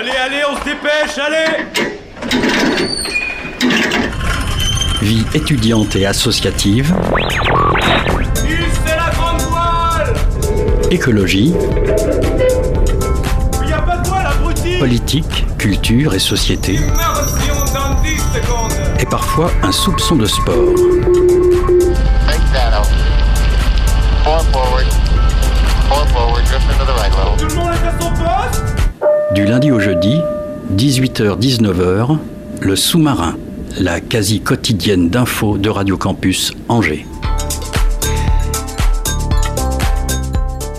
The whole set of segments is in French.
Allez, allez, on se dépêche, allez Vie étudiante et associative. c'est la grande voile Écologie. Il a pas de voile, abruti Politique, culture et société. si on donne 10 secondes Et parfois un soupçon de sport. Big shadow. Four forward. Four forward. Drift into the right level. Du lundi au jeudi, 18h-19h, le sous-marin, la quasi quotidienne d'infos de Radio Campus Angers.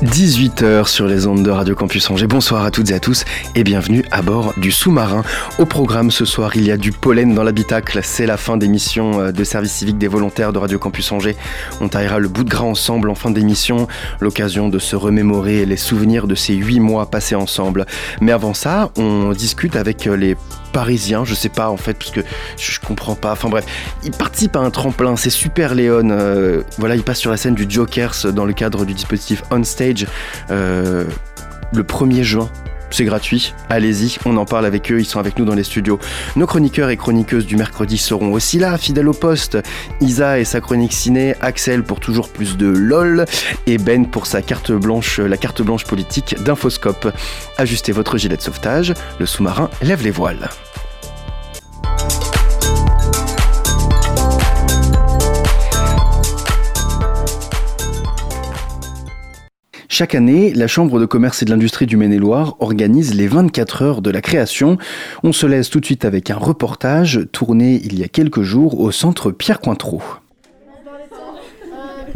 18h sur les ondes de Radio Campus Angers. Bonsoir à toutes et à tous et bienvenue à bord du sous-marin. Au programme ce soir, il y a du pollen dans l'habitacle. C'est la fin d'émission euh, de service civique des volontaires de Radio Campus Angers. On taillera le bout de gras ensemble en fin d'émission, l'occasion de se remémorer les souvenirs de ces huit mois passés ensemble. Mais avant ça, on discute avec euh, les Parisiens, je sais pas en fait, parce que je, comprends pas. Enfin bref, il participe à un tremplin, c'est super Léon. Euh, voilà, il passe sur la scène du Jokers dans le cadre du dispositif On Stage euh, le 1er juin. C'est gratuit, allez-y, on en parle avec eux, ils sont avec nous dans les studios. Nos chroniqueurs et chroniqueuses du mercredi seront aussi là, fidèles au poste. Isa et sa chronique ciné, Axel pour toujours plus de LOL, et Ben pour sa carte blanche, la carte blanche politique d'Infoscope. Ajustez votre gilet de sauvetage, le sous-marin lève les voiles. Chaque année, la Chambre de commerce et de l'industrie du Maine-et-Loire organise les 24 heures de la création. On se laisse tout de suite avec un reportage tourné il y a quelques jours au centre Pierre Cointreau.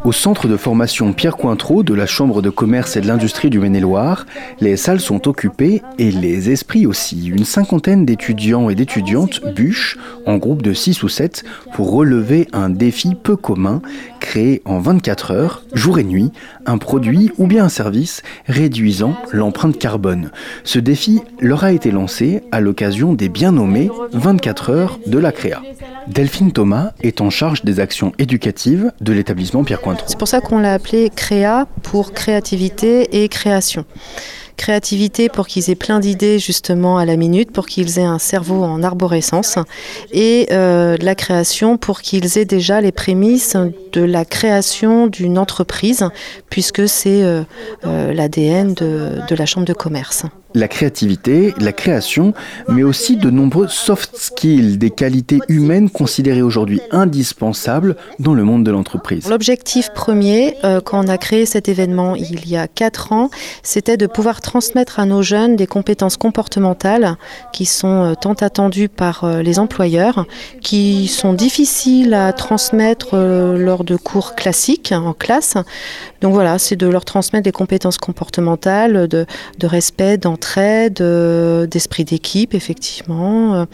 Au centre de formation Pierre Cointreau de la Chambre de commerce et de l'industrie du Maine-et-Loire, les salles sont occupées et les esprits aussi. Une cinquantaine d'étudiants et d'étudiantes bûchent en groupe de 6 ou 7 pour relever un défi peu commun, créer en 24 heures, jour et nuit, un produit ou bien un service réduisant l'empreinte carbone. Ce défi leur a été lancé à l'occasion des bien nommés 24 heures de la Créa. Delphine Thomas est en charge des actions éducatives de l'établissement Pierre Cointreau. C'est pour ça qu'on l'a appelé Créa pour créativité et création. Créativité pour qu'ils aient plein d'idées justement à la minute, pour qu'ils aient un cerveau en arborescence, et euh, la création pour qu'ils aient déjà les prémices de la création d'une entreprise, puisque c'est euh, euh, l'ADN de, de la chambre de commerce la créativité, la création, mais aussi de nombreux soft skills, des qualités humaines considérées aujourd'hui indispensables dans le monde de l'entreprise. L'objectif premier, euh, quand on a créé cet événement il y a quatre ans, c'était de pouvoir transmettre à nos jeunes des compétences comportementales qui sont euh, tant attendues par euh, les employeurs, qui sont difficiles à transmettre lors de cours classiques en classe. Donc voilà, c'est de leur transmettre des compétences comportementales, de, de respect, d'entraide, euh, d'esprit d'équipe, effectivement. Euh,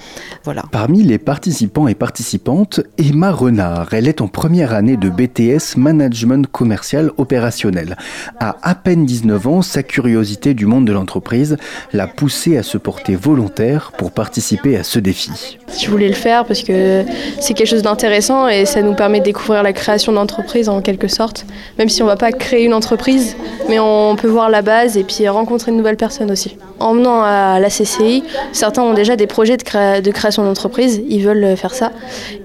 voilà. Parmi les participants et participantes, Emma Renard. Elle est en première année de BTS Management Commercial Opérationnel. À à peine 19 ans, sa curiosité du monde de l'entreprise l'a poussée à se porter volontaire pour participer à ce défi. Je voulais le faire parce que c'est quelque chose d'intéressant et ça nous permet de découvrir la création d'entreprise en quelque sorte, même si on ne va pas créer une entreprise, mais on peut voir la base et puis rencontrer de nouvelles personnes aussi. En venant à la CCI, certains ont déjà des projets de, créa de création d'entreprise, ils veulent faire ça.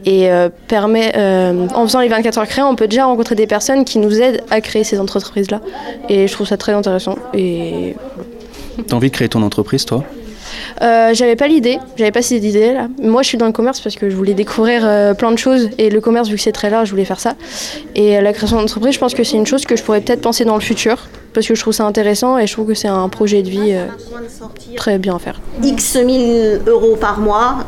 Et euh, permet, euh, en faisant les 24 heures créées, on peut déjà rencontrer des personnes qui nous aident à créer ces entreprises-là. Et je trouve ça très intéressant. Et... T'as envie de créer ton entreprise, toi? Euh, j'avais pas l'idée, j'avais pas cette idée là. Moi je suis dans le commerce parce que je voulais découvrir euh, plein de choses et le commerce vu que c'est très large, je voulais faire ça. Et la création d'entreprise, je pense que c'est une chose que je pourrais peut-être penser dans le futur parce que je trouve ça intéressant et je trouve que c'est un projet de vie euh, très bien à faire. X 1000 euros par mois,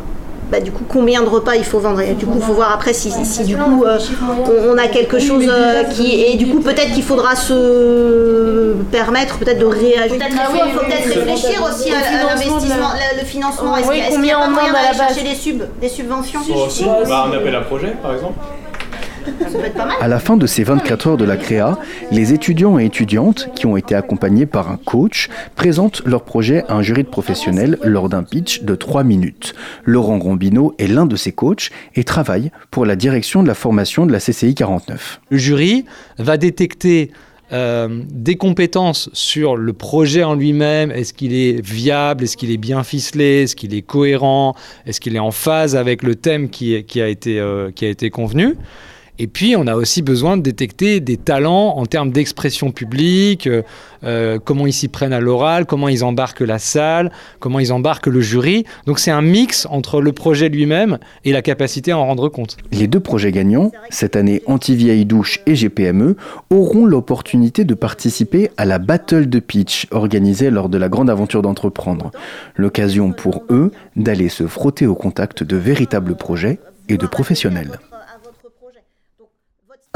bah, du coup, combien de repas il faut vendre et Du coup, il faut voir après si, si du coup euh, on, on, a quelque chose euh, qui. Et du coup, peut-être qu'il faudra se permettre peut-être de réagir. Peut-être ah il faut, peut peut réfléchir aussi à, à l'investissement, le, le financement. Est-ce qu'il est combien on demande à la base chercher des, sub, des subventions aussi. Bah, un appel à projet, par exemple. À la fin de ces 24 heures de la créa, les étudiants et étudiantes qui ont été accompagnés par un coach présentent leur projet à un jury de professionnels lors d'un pitch de 3 minutes. Laurent Rombino est l'un de ces coachs et travaille pour la direction de la formation de la CCI 49. Le jury va détecter euh, des compétences sur le projet en lui-même. Est-ce qu'il est viable? Est-ce qu'il est bien ficelé? Est-ce qu'il est cohérent? Est-ce qu'il est en phase avec le thème qui, euh, qui a été convenu? Et puis, on a aussi besoin de détecter des talents en termes d'expression publique, euh, euh, comment ils s'y prennent à l'oral, comment ils embarquent la salle, comment ils embarquent le jury. Donc, c'est un mix entre le projet lui-même et la capacité à en rendre compte. Les deux projets gagnants, cette année Anti-Vieille Douche et GPME, auront l'opportunité de participer à la Battle de Pitch organisée lors de la grande aventure d'entreprendre. L'occasion pour eux d'aller se frotter au contact de véritables projets et de professionnels.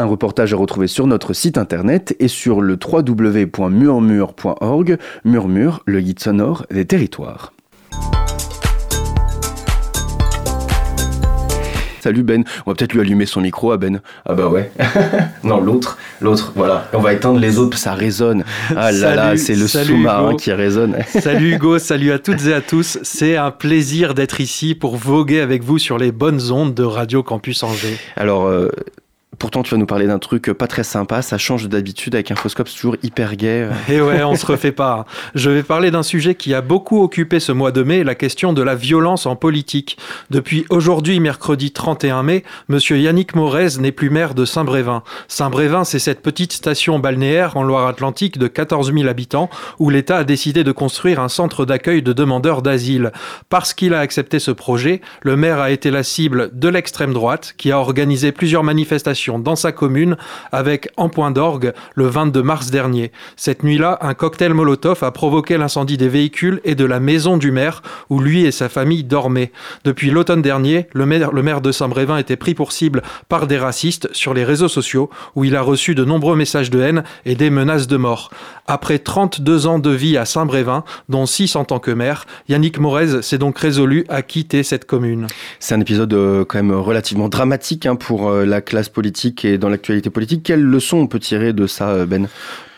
Un reportage à retrouver sur notre site internet et sur le www.murmure.org, Murmure, le guide sonore des territoires. Salut Ben, on va peut-être lui allumer son micro à Ben. Ah bah ouais. non, l'autre, l'autre, voilà. On va éteindre les autres, ça résonne. Ah là là, c'est le sous-marin qui résonne. salut Hugo, salut à toutes et à tous. C'est un plaisir d'être ici pour voguer avec vous sur les bonnes ondes de Radio Campus Angers. Alors, euh, Pourtant, tu vas nous parler d'un truc pas très sympa. Ça change d'habitude avec Infoscope, c'est toujours hyper gay. Et eh ouais, on se refait pas. Je vais parler d'un sujet qui a beaucoup occupé ce mois de mai, la question de la violence en politique. Depuis aujourd'hui, mercredi 31 mai, monsieur Yannick Morez n'est plus maire de Saint-Brévin. Saint-Brévin, c'est cette petite station balnéaire en Loire-Atlantique de 14 000 habitants où l'État a décidé de construire un centre d'accueil de demandeurs d'asile. Parce qu'il a accepté ce projet, le maire a été la cible de l'extrême droite qui a organisé plusieurs manifestations dans sa commune avec en point d'orgue le 22 mars dernier. Cette nuit-là, un cocktail Molotov a provoqué l'incendie des véhicules et de la maison du maire où lui et sa famille dormaient. Depuis l'automne dernier, le maire, de Saint-Brévin était pris pour cible par des racistes sur les réseaux sociaux où il a reçu de nombreux messages de haine et des menaces de mort. Après 32 ans de vie à Saint-Brévin, dont 6 en tant que maire, Yannick Morez s'est donc résolu à quitter cette commune. C'est un épisode euh, quand même relativement dramatique hein, pour euh, la classe politique et dans l'actualité politique. Quelles leçons on peut tirer de ça, euh, Ben?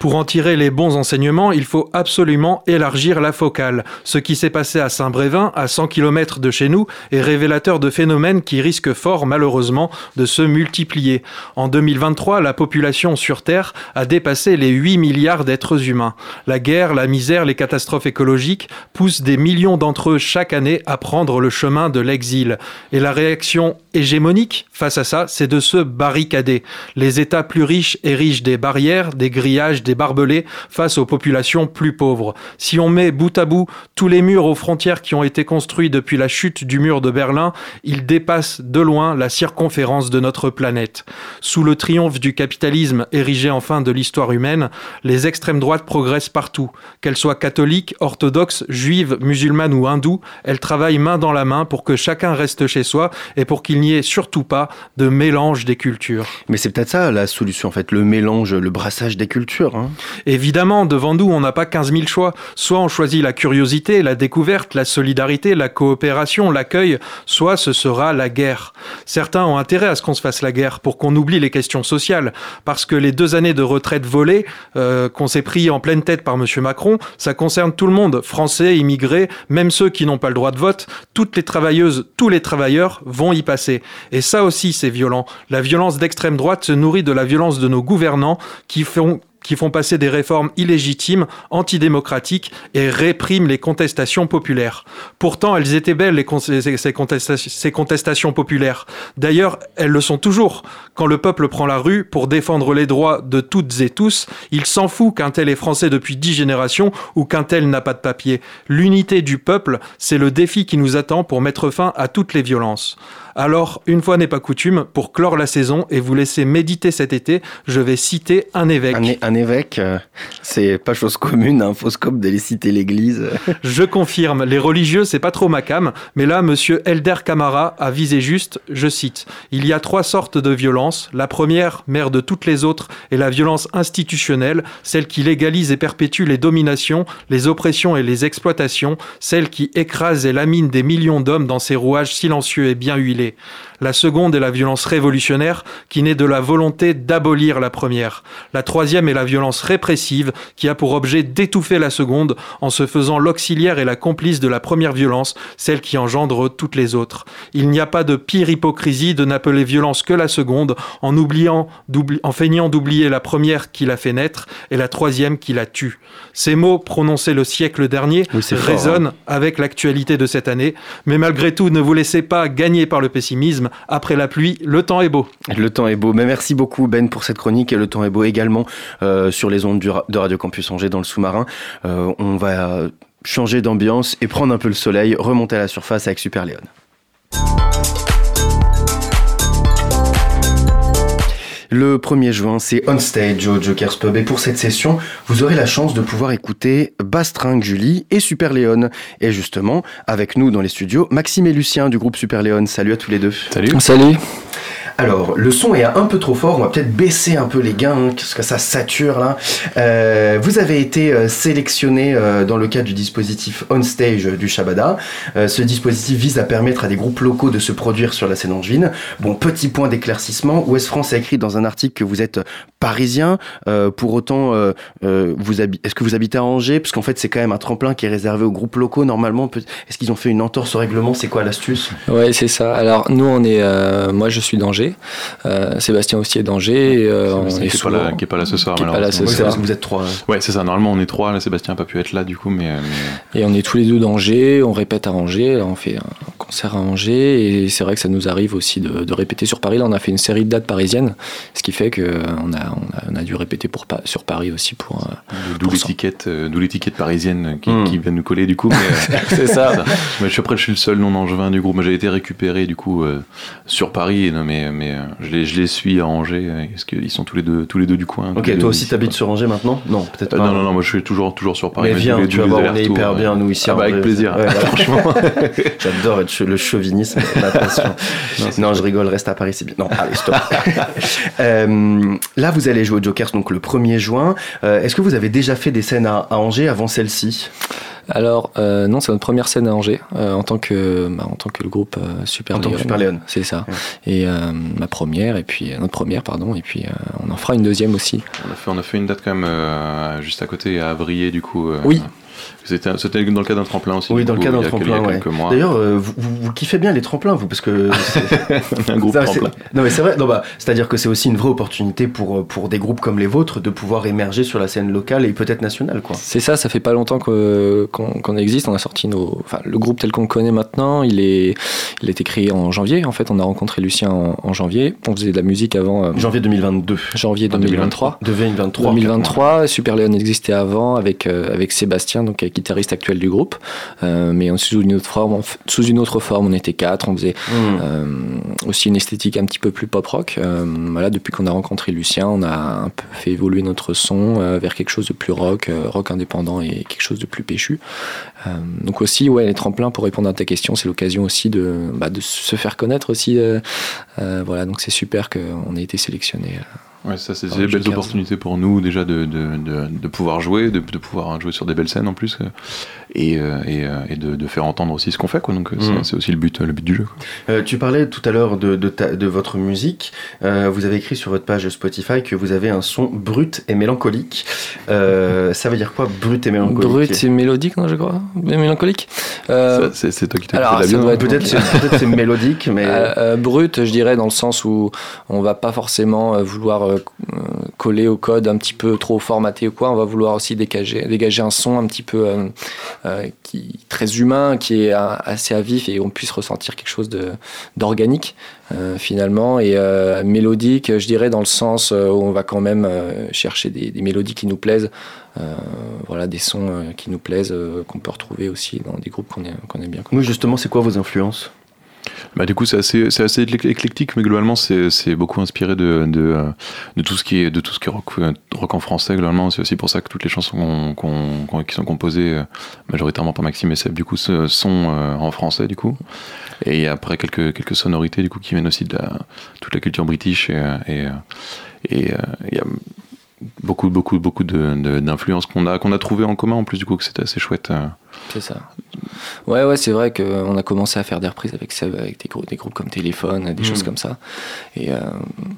Pour en tirer les bons enseignements, il faut absolument élargir la focale. Ce qui s'est passé à Saint-Brévin, à 100 km de chez nous, est révélateur de phénomènes qui risquent fort, malheureusement, de se multiplier. En 2023, la population sur Terre a dépassé les 8 milliards d'êtres humains. La guerre, la misère, les catastrophes écologiques poussent des millions d'entre eux chaque année à prendre le chemin de l'exil. Et la réaction hégémonique face à ça, c'est de se barricader. Les États plus riches érigent des barrières, des grillages, des barbelés face aux populations plus pauvres. Si on met bout à bout tous les murs aux frontières qui ont été construits depuis la chute du mur de Berlin, ils dépassent de loin la circonférence de notre planète. Sous le triomphe du capitalisme érigé en fin de l'histoire humaine, les extrêmes droites progressent partout. Qu'elles soient catholiques, orthodoxes, juives, musulmanes ou hindoues, elles travaillent main dans la main pour que chacun reste chez soi et pour qu'il n'y ait surtout pas de mélange des cultures. Mais c'est peut-être ça la solution en fait, le mélange, le brassage des cultures. Hein. Hein. Évidemment, devant nous, on n'a pas 15 000 choix. Soit on choisit la curiosité, la découverte, la solidarité, la coopération, l'accueil, soit ce sera la guerre. Certains ont intérêt à ce qu'on se fasse la guerre pour qu'on oublie les questions sociales, parce que les deux années de retraite volée euh, qu'on s'est pris en pleine tête par M. Macron, ça concerne tout le monde, français, immigrés, même ceux qui n'ont pas le droit de vote, toutes les travailleuses, tous les travailleurs vont y passer. Et ça aussi, c'est violent. La violence d'extrême droite se nourrit de la violence de nos gouvernants qui font qui font passer des réformes illégitimes, antidémocratiques et répriment les contestations populaires. Pourtant, elles étaient belles, les ces, ces contestations populaires. D'ailleurs, elles le sont toujours. Quand le peuple prend la rue pour défendre les droits de toutes et tous, il s'en fout qu'un tel est français depuis dix générations ou qu'un tel n'a pas de papier. L'unité du peuple, c'est le défi qui nous attend pour mettre fin à toutes les violences. Alors, une fois n'est pas coutume, pour clore la saison et vous laisser méditer cet été, je vais citer un évêque. Un, évêque, euh, c'est pas chose commune, un fauscope d'aller citer l'église. je confirme, les religieux, c'est pas trop ma cam, mais là, monsieur Elder Camara a visé juste, je cite, Il y a trois sortes de violences. La première, mère de toutes les autres, est la violence institutionnelle, celle qui légalise et perpétue les dominations, les oppressions et les exploitations, celle qui écrase et lamine des millions d'hommes dans ses rouages silencieux et bien huilés. les, La seconde est la violence révolutionnaire qui naît de la volonté d'abolir la première. La troisième est la violence répressive qui a pour objet d'étouffer la seconde en se faisant l'auxiliaire et la complice de la première violence, celle qui engendre toutes les autres. Il n'y a pas de pire hypocrisie de n'appeler violence que la seconde en oubliant, en feignant d'oublier la première qui l'a fait naître et la troisième qui la tue. Ces mots prononcés le siècle dernier résonnent hein. avec l'actualité de cette année, mais malgré tout, ne vous laissez pas gagner par le pessimisme. Après la pluie, le temps est beau. Le temps est beau. Mais merci beaucoup Ben pour cette chronique et le temps est beau également euh, sur les ondes de Radio Campus Angers dans le sous-marin. Euh, on va changer d'ambiance et prendre un peu le soleil, remonter à la surface avec Super Léon. Le 1er juin, c'est On Stage au Joker's Pub. Et pour cette session, vous aurez la chance de pouvoir écouter Bastringue Julie et Super Léon. Et justement, avec nous dans les studios, Maxime et Lucien du groupe Super Léon. Salut à tous les deux. Salut. Salut. Alors, le son est un peu trop fort, on va peut-être baisser un peu les gains, hein, parce que ça sature là. Euh, vous avez été euh, sélectionné euh, dans le cadre du dispositif On Stage du Shabada. Euh, ce dispositif vise à permettre à des groupes locaux de se produire sur la scène angevine. Bon, petit point d'éclaircissement, Ouest France a écrit dans un article que vous êtes parisien, euh, pour autant, est-ce que vous habitez à Angers? Parce qu'en fait, c'est quand même un tremplin qui est réservé aux groupes locaux normalement. Est-ce qu'ils ont fait une entorse au règlement? C'est quoi l'astuce? Ouais, c'est ça. Alors nous, on est, moi, je suis d'Angers. Euh, Sébastien aussi est d'Angers. et, euh, on Sébastien est qui est pas souvent- là- qui est pas là ce soir, qui est pas là ce soir. parce que vous êtes trois. Ouais, c'est ça. Normalement, on est trois. Là, Sébastien n'a pas pu être là, du coup, mais. euh, mais- Et on est tous les deux d'Angers, on répète à Angers, là, on fait un concert à Angers, et c'est vrai que ça nous arrive aussi de, de répéter sur Paris. Là, on a fait une série de dates parisiennes, ce qui fait qu'on a, on a, on a dû répéter pour, sur Paris aussi pour. euh, D'où l'étiquette, euh, parisienne qui, Hmm. qui vient nous coller du coup. euh, C'est ça. Mais je suis après, je suis le seul non angevin du groupe. J'ai été récupéré du coup euh, sur Paris, et non, mais mais euh, je les suis à Angers euh, parce qu'ils sont tous les deux tous les deux du coin. Ok, toi aussi t'habites sur Angers maintenant? Non, peut-être Euh, pas. non, non, non, moi je suis toujours, toujours sur Paris. Mais viens, tu vas voir, on est hyper bien, nous, ici. Ah bah, avec plaisir. Franchement. J'adore être le chauvinisme, ma passion. non, je rigole, reste à Paris, c'est bien. Non, allez, stop. Là, vous allez jouer au Jokers donc le 1er juin. Est-ce que vous avez déjà fait des scènes à Angers avant celle-ci? Alors, euh, non, c'est notre première scène à Angers, euh, en, tant que, bah, en tant que le groupe euh, Super En tant que Léon. Super Léon. C'est ça. Et euh, ma première, et puis euh, notre première, pardon, et puis euh, on en fera une deuxième aussi. On a fait, on a fait une date quand même euh, juste à côté à Avrier du coup. euh, Oui. C'était, c'était dans le cas d'un tremplin aussi. Oui, dans le cas d'un tremplin, ouais. D'ailleurs, euh, vous, vous- vous kiffez bien les tremplins, vous, parce que... c'est- Un groupe Ça, c'est- tremplin. Non, mais c'est vrai, non, bah, c'est-à-dire que c'est aussi une vraie opportunité pour, euh, pour des groupes comme les vôtres de pouvoir émerger sur la scène locale et peut-être nationale, quoi. C'est ça, ça fait pas longtemps qu'on existe. On a sorti nos, enfin, le groupe tel qu'on le connaît maintenant. Il est, il a été créé en janvier. En fait, on a rencontré Lucien en, en janvier. On faisait de la musique avant. euh, Janvier 2022. Janvier 2023. 2023. 2023. Super Léon existait avant avec euh, avec Sébastien, donc euh, guitariste actuel du groupe. Euh, mais sous une autre forme, on sous une autre forme, on était quatre. On faisait Mm. euh, aussi une esthétique un petit peu plus pop rock. Euh, voilà, depuis qu'on a rencontré Lucien, on a un peu fait évoluer notre son vers quelque chose de plus rock, rock indépendant et quelque chose de plus péchu. Donc aussi, ouais, les tremplins pour répondre à ta question, c'est l'occasion aussi de, bah, de se faire connaître aussi. voilà, donc c'est super qu'on ait été sélectionné. Ouais, ça, c'est des le belles opportunités pour nous déjà de, de, de, de pouvoir jouer, de, de pouvoir jouer sur des belles scènes en plus, euh, et, euh, et, euh, et de, de faire entendre aussi ce qu'on fait. Quoi. Donc euh, c'est- Mm. c'est aussi le but, le but du jeu. quoi. Euh, tu parlais tout à l'heure de, de, ta- de votre musique. Euh, vous avez écrit sur votre page Spotify que vous avez un son brut et mélancolique. Euh, ça veut dire quoi, brut et mélancolique? Brut et mélodique, non, je crois Mais Mélancolique? Euh, c'est- toi qui t'as hein. être Peut-être c'est mélodique, mais Euh, euh, brut, je dirais, dans le sens où on va pas forcément euh, vouloir coller au code un petit peu trop formaté ou quoi. On va vouloir aussi dégager, dégager un son un petit peu euh, euh, qui très humain, qui est euh, assez à vif et on puisse ressentir quelque chose d'organique finalement et mélodique. Je dirais dans le sens où on va quand même chercher des, mélodies qui nous plaisent. voilà, des sons qui nous plaisent, qu'on peut retrouver aussi dans des groupes qu'on aime, aime bien. nous justement, c'est quoi vos influences? Bah, du coup, c'est assez, éclectique, mais globalement, c'est, beaucoup inspiré de, tout ce qui est, euh, rock en français. Globalement, c'est aussi pour ça que toutes les chansons qui sont composées euh, majoritairement par Maxime et Seb, du coup, sont euh, en français, du coup. Et après quelques, sonorités, du coup, qui viennent aussi de toute la culture british et, et, y a beaucoup, beaucoup, beaucoup d'influences qu'on a, qu'on trouvé en commun en plus, du coup, que c'était assez chouette. Euh. C'est ça. Ouais, ouais, c'est vrai qu'on a commencé à faire des reprises avec, avec des, groupes, des groupes comme Téléphone, des choses comme ça. Et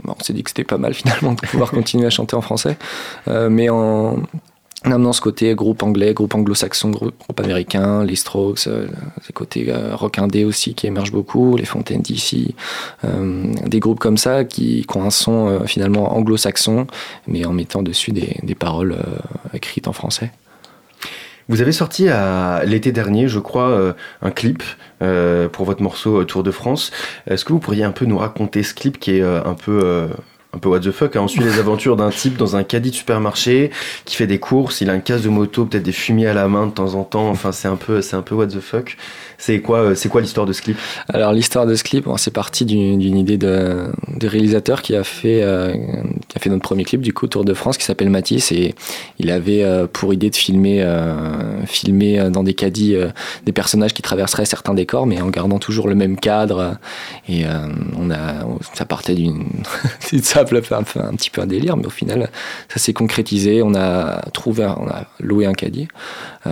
on s'est dit que c'était pas mal finalement de pouvoir continuer à chanter en français. mais en, en amenant ce côté groupe anglais, groupe anglo-saxon, groupe, américain, les Strokes, euh, ces côtés euh, rock indé aussi qui émergent beaucoup, les Fontaines d'ici, euh, des groupes comme ça qui, ont un son euh, finalement anglo-saxon, mais en mettant dessus des, des paroles écrites en français. Vous avez sorti à l'été dernier, je crois, un clip pour votre morceau Tour de France. Est-ce que vous pourriez un peu nous raconter ce clip qui est un peu un peu what the fuck. Hein? On suit les aventures d'un type dans un caddie de supermarché qui fait des courses. Il a un casque de moto, peut-être des fumiers à la main de temps en temps. Enfin, c'est un peu, c'est un peu what the fuck. C'est quoi, euh, c'est quoi l'histoire de ce clip? Alors l'histoire de ce clip, c'est parti d'une idée de, réalisateur qui a fait, euh, qui a fait notre premier clip du coup Tour de France qui s'appelle Matisse et il avait euh, pour idée de filmer, filmer dans des caddies des personnages qui traverseraient certains décors, mais en gardant toujours le même cadre. Et on a, ça partait d'une, ça un, un petit peu un délire, mais au final ça s'est concrétisé. On a trouvé, on a loué un caddie. on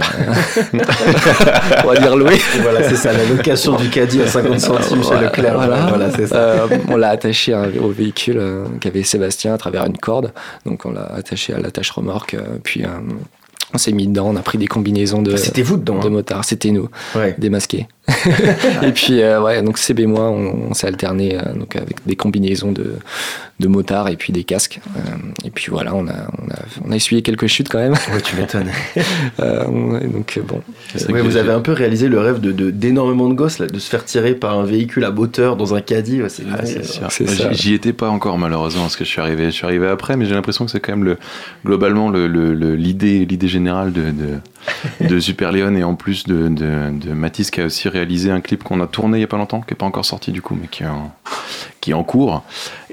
va dire loué. Voilà, c'est ça, la location du caddie à 50 centimes chez Leclerc. Voilà, c'est ça. Euh, on l'a attaché au véhicule euh, qu'avait Sébastien à travers une corde. Donc on l'a attaché à l'attache remorque. Euh, puis on s'est mis dedans, on a pris des combinaisons de. C'était vous dedans De hein. motards, c'était nous, démasqués. et puis ouais, donc CB et moi, on, s'est alterné donc avec des combinaisons de, de motards et puis des casques. et puis voilà, on a, on a, on a essuyé quelques chutes quand même. Ouais, tu m'étonnes. donc bon. vous avez un peu réalisé le rêve de d'énormément de, gosses là, de se faire tirer par un véhicule à hauteur dans un caddie. c'est ah, J'y étais pas encore malheureusement parce que je suis arrivé, je suis arrivé après, mais j'ai l'impression que c'est quand même le globalement l'idée le, l'idée générale de, de, de Super Leon et en plus de, de, Matisse qui a aussi réalisé un clip qu'on a tourné il y a pas longtemps, qui est pas encore sorti du coup, mais qui est en, qui est en cours.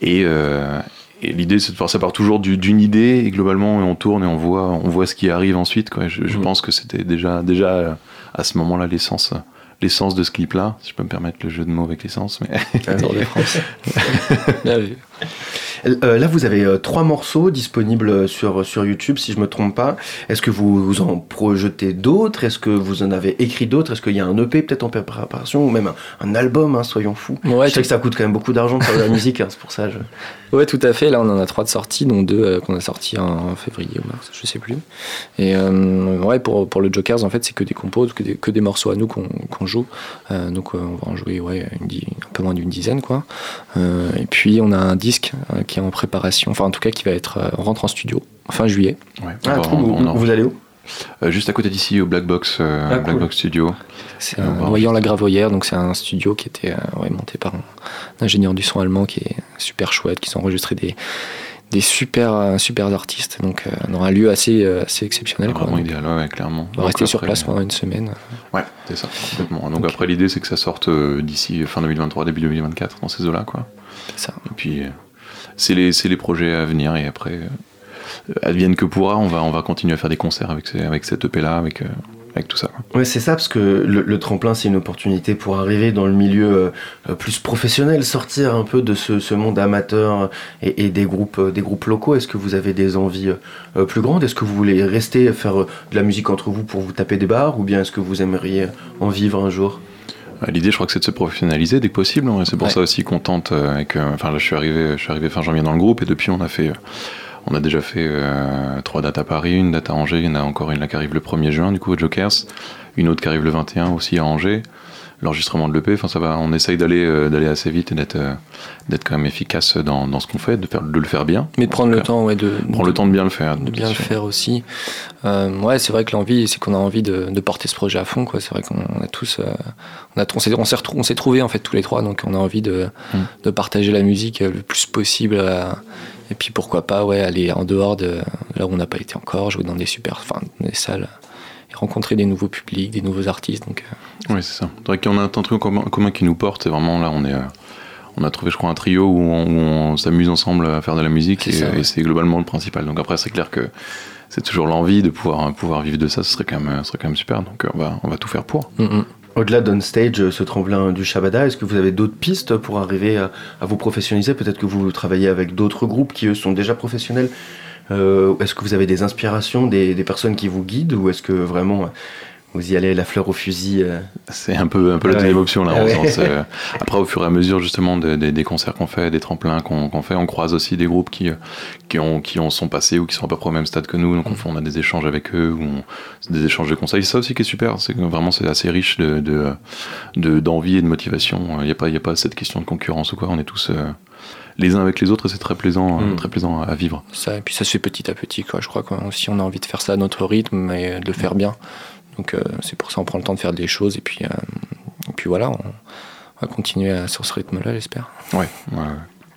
Et, euh, et l'idée, c'est de faire ça part toujours d'une idée et globalement, on tourne et on voit, on voit ce qui arrive ensuite. Quoi. Je, mm. pense que c'était déjà, déjà à ce moment-là l'essence l'essence de ce clip-là, si je peux me permettre le jeu de mots avec l'essence. Mais... Bien vu. Euh, là, vous avez euh, trois morceaux disponibles sur, sur YouTube, si je me trompe pas. Est-ce que vous, vous en projetez d'autres? Est-ce que vous en avez écrit d'autres? Est-ce qu'il y a un EP peut-être en préparation ou même un, album hein, Soyons fous? Ouais, je sais que ça coûte quand même beaucoup d'argent de faire de la musique, hein, c'est pour ça. Je... Ouais, tout à fait. Là, on en a trois de sorties, dont deux euh, qu'on a sortis en février ou mars, je sais plus. Et ouais, pour, pour le Jokers, en fait, c'est que des compos, que des, que des morceaux à nous qu'on joue. donc, on va en jouer ouais, un peu moins d'une dizaine, quoi. et puis, on a un disque qui est en préparation, enfin en tout cas qui va être euh, on rentre en studio fin juillet. Ah, vous, allez où? Euh, juste à côté d'ici au Black Box, euh, ah, Black Box Studio. C'est Noyant la Gravoyère, donc c'est un studio qui était monté par un, ingénieur du son allemand qui est super chouette, qui sont enregistré des, des super, super artistes, donc dans un lieu assez, assez exceptionnel. Vraiment idéal, ouais, clairement. On va rester sur place pendant une semaine. Ouais, c'est ça, complètement. Donc, après, l'idée c'est que ça sorte d'ici fin 2023, début 2024, dans ces eaux-là, quoi. C'est ça. Et puis c'est les, les, projets à venir et après, euh, advienne que pourra, on va, on va continuer à faire des concerts avec, avec cette EP-là, avec, euh, avec tout ça. Ouais, c'est ça, parce que le, tremplin, c'est une opportunité pour arriver dans le milieu euh, plus professionnel, sortir un peu de ce, ce monde amateur et, et, des, groupes, des groupes locaux. Est-ce que vous avez des envies plus grandes? Est-ce que vous voulez rester faire de la musique entre vous pour vous taper des barres Ou bien est-ce que vous aimeriez en vivre un jour? Euh, l'idée, je crois que c'est de se professionnaliser dès que possible. Hein, c'est pour ça aussi qu'on tente. Euh, avec, euh, enfin, là, je suis arrivé, je suis arrivé fin janvier dans le groupe et depuis, on a fait, on a déjà fait trois dates à Paris, une date à Angers. Il y en a encore une là qui arrive le 1er juin, du coup, au Jokers. Une autre qui arrive le 21 aussi à Angers l'enregistrement de l'EP. Enfin, ça va. On essaye d'aller euh, d'aller assez vite et d'être euh, d'être quand même efficace dans, dans ce qu'on fait, de faire de le faire bien. Mais de prendre le temps, ouais, de prendre le temps de bien le faire, de bien le faire aussi. Euh, ouais, c'est vrai que l'envie, c'est qu'on a envie de, de, porter ce projet à fond. Quoi. C'est vrai qu'on a tous, on a, on s'est, on s'est trouvé en fait tous les trois, donc on a envie de, mm. de partager la musique le plus possible. Et puis pourquoi pas, ouais, aller en dehors de là où on n'a pas été encore, jouer dans des super, enfin, des salles et rencontrer des nouveaux publics, des nouveaux artistes. Donc, euh. Oui, c'est ça. C'est vrai qu'on a un truc en commun, qui nous porte. C'est vraiment là, on est. Euh, on a trouvé, je crois, un trio où on, s'amuse ensemble à faire de la musique et, c'est globalement le principal. Donc après, c'est clair que c'est toujours l'envie de pouvoir, pouvoir vivre de ça. Ce serait quand même, serait quand même super. Donc on va, on va tout faire pour. Mm, mm. Au-delà d'Onstage, ce tremplin du Shabada, est-ce que vous avez d'autres pistes pour arriver à, vous professionnaliser? Peut-être que vous travaillez avec d'autres groupes qui, eux, sont déjà professionnels. Euh, est-ce que vous avez des inspirations, des, personnes qui vous guident, ou est-ce que vraiment vous y allez la fleur au fusil. euh. C'est un peu, un peu la Ouais. deuxième option là. Ah en ouais. sens, euh, après, au fur et à mesure justement de- de- des concerts qu'on fait, des tremplins qu'on qu'on fait, on croise aussi des groupes qui, euh, qui, ont, qui en sont passés ou qui sont à peu près au même stade que nous. Donc on, fait- on a des échanges avec eux, ou on- des échanges de conseils. C'est ça aussi qui est super, c'est que vraiment c'est assez riche de de- de- d'envie et de motivation. Il n'y a, pas- il y a pas cette question de concurrence ou quoi. On est tous euh, les uns avec les autres et c'est très plaisant, Mm. très plaisant à vivre. Ça, et puis ça se fait petit à petit, quoi. Je crois qu'aussi on a envie de faire ça à notre rythme et de le faire bien. Donc euh, c'est pour ça qu'on prend le temps de faire des choses et puis, euh, et puis voilà, on va continuer à- sur ce rythme-là, j'espère. Ouais.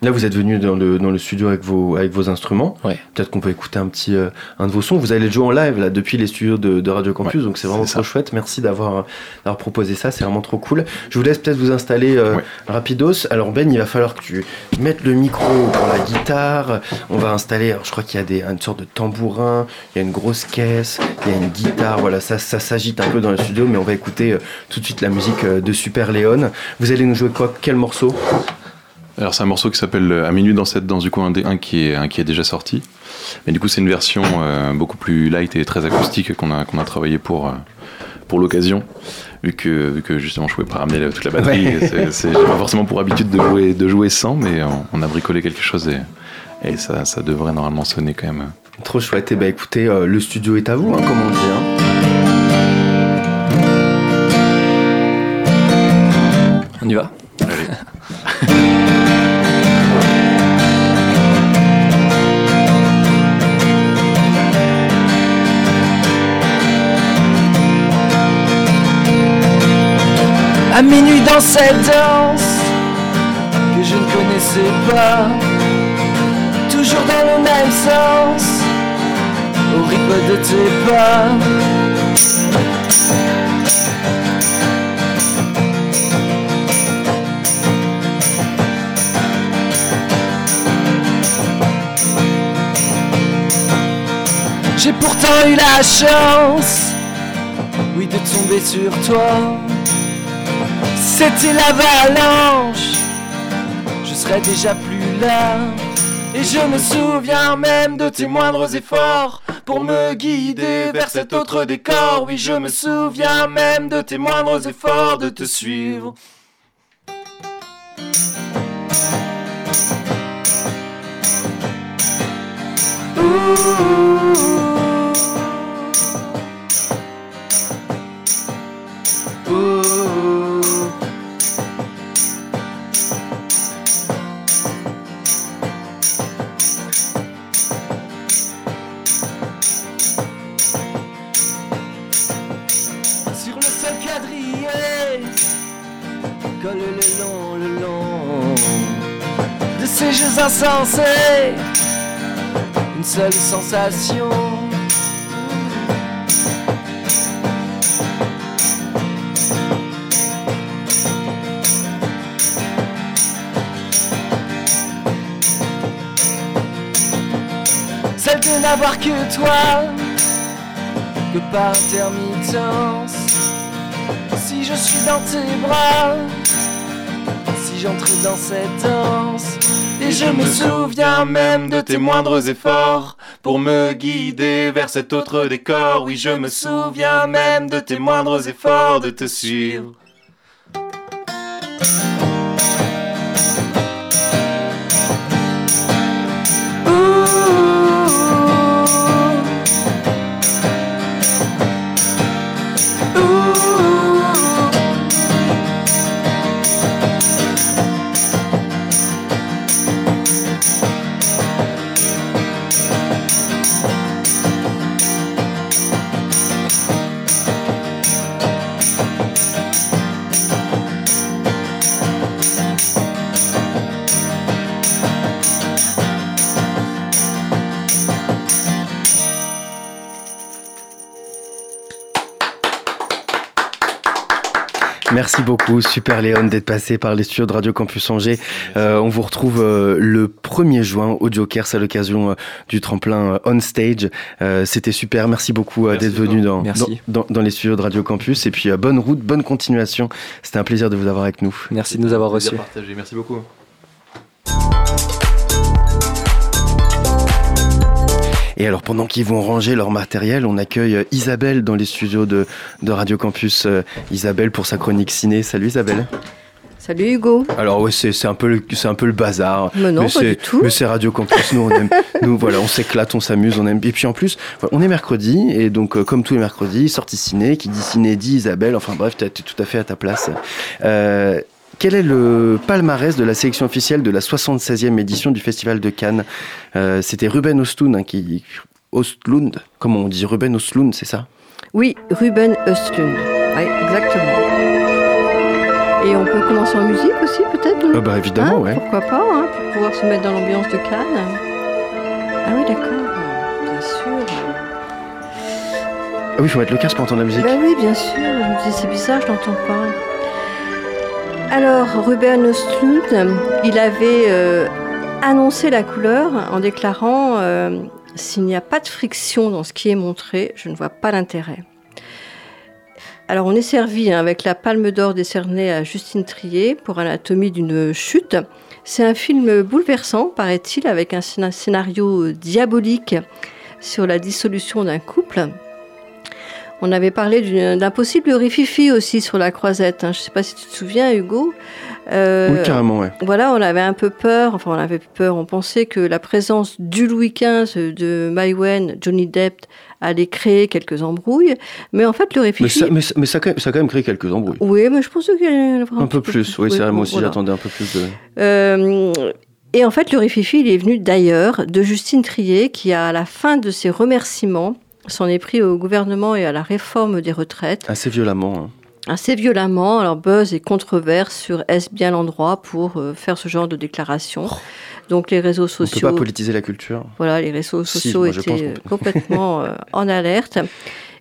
Là, vous êtes venu dans le, dans le studio avec vos, avec vos instruments. Ouais. Peut-être qu'on peut écouter un petit euh, un de vos sons. Vous allez le jouer en live là depuis les studios de, de Radio Campus, Ouais, donc c'est vraiment trop ça. chouette. Merci d'avoir d'avoir proposé ça, c'est vraiment trop cool. Je vous laisse peut-être vous installer euh, Ouais. rapidos. Alors Ben, il va falloir que tu mettes le micro pour la guitare. On va installer. alors, je crois qu'il y a des, une sorte de tambourin, il y a une grosse caisse, il y a une guitare. Voilà, ça ça s'agite un peu dans le studio, mais on va écouter euh, tout de suite la musique euh, de Super Léon. Vous allez nous jouer quoi? Quel morceau? Alors c'est un morceau qui s'appelle euh, À minuit dans cette danse du coup un, qui est un qui est déjà sorti. Mais du coup c'est une version euh, beaucoup plus light et très acoustique qu'on a qu'on a travaillé pour euh, pour l'occasion. Vu que, vu que justement je pouvais pas ramener la- toute la batterie, Ouais. j'ai pas forcément pour habitude de jouer, de jouer sans, mais on, on a bricolé quelque chose et, et ça, ça devrait normalement sonner quand même. Trop chouette. Et bah écoutez, euh, le studio est à vous, hein, comme on dit. hein. On y va? À minuit dans cette danse que je ne connaissais pas, toujours dans le même sens, au rythme de tes pas. J'ai pourtant eu la chance, oui, de tomber sur toi. C'était l'avalanche, je serais déjà plus là. Et je me souviens même de tes moindres efforts pour me guider vers cet autre décor. Oui, je me souviens même de tes moindres efforts de te suivre. Une seule sensation. Celle de n'avoir que toi. Que par intermittence. Si je suis dans tes bras J'entre dans cette danse. Et je me souviens même de tes moindres efforts Pour me guider vers cet autre décor. Oui je me souviens même de tes moindres efforts de te suivre beaucoup, Super Léon, d'être passé par les studios de Radio Campus Angers. Euh, on vous retrouve euh, le 1er juin au Joker, c'est à l'occasion euh, du tremplin euh, On Stage. Euh, C'était super, merci beaucoup euh, d'être venu dans, Merci. dans, dans- dans les studios de Radio Campus. Et puis euh, bonne route, bonne continuation. C'était un plaisir de vous avoir avec nous. Merci de nous avoir reçus. partagé, merci beaucoup. Et alors pendant qu'ils vont ranger leur matériel, on accueille Isabelle dans les studios de, de Radio Campus. Euh, Isabelle pour sa chronique ciné. Salut Isabelle. Salut Hugo. Alors ouais, c'est un peu le c'est un peu le bazar. Mais non, pas c'est du tout. mais c'est Radio Campus. Nous on aime, nous voilà, on s'éclate, on s'amuse, on aime. Et puis en plus, on est mercredi et donc euh, comme tous les mercredis, sortie ciné, qui dit ciné dit Isabelle. Enfin bref, t'es t'es tout à fait à ta place. Euh, quel est le palmarès de la sélection officielle de la 76e édition du Festival de Cannes? Euh, C'était Ruben Ostlund hein, qui Ostlund, comment on dit Ruben Ostlund, c'est ça? Oui, Ruben Östlund. Oui, exactement. Et on peut commencer en musique aussi, peut-être Ah bah évidemment, ouais. Pourquoi pas, hein, pour pouvoir se mettre dans l'ambiance de Cannes. Ah oui, d'accord. Bien sûr. Ah oui, il faut mettre le casque pour entendre la musique. Bah oui, bien sûr. Je me disais, c'est bizarre, je n'entends pas. Alors, Ruben Östlund, il avait euh, annoncé la couleur en déclarant euh, S'il n'y a pas de friction dans ce qui est montré, je ne vois pas l'intérêt. Alors, on est servi hein, avec la Palme d'Or décernée à Justine Trier pour Anatomie d'une chute. C'est un film bouleversant, paraît-il, avec un scéna- scénario diabolique sur la dissolution d'un couple. On avait parlé d'un possible rififi aussi sur la croisette. hein. Je ne sais pas si tu te souviens, Hugo. Euh, Oui, carrément, ouais. Voilà, on avait un peu peur. Enfin, on avait peur. On pensait que la présence du Louis XV, de Maïwen, Johnny Depp, allait créer quelques embrouilles. Mais en fait, le Mais rififi. ça, mais, ça- mais ça, a quand même, ça a quand même créé quelques embrouilles. Oui, mais je pense qu'il y en avait Un peu plus, oui, c'est vrai, moi aussi voilà. j'attendais un peu plus de. Euh, et en fait, le rififi, il est venu d'ailleurs de Justine Trier, qui, à la fin de ses remerciements, s'en est pris au gouvernement et à la réforme des retraites Assez violemment. hein. assez violemment. Alors, buzz et controverse sur est-ce bien l'endroit pour euh, faire ce genre de déclaration. Donc, les réseaux On ne peut sociaux. pas politiser la culture. Voilà, les réseaux sociaux étaient euh, complètement euh, en alerte.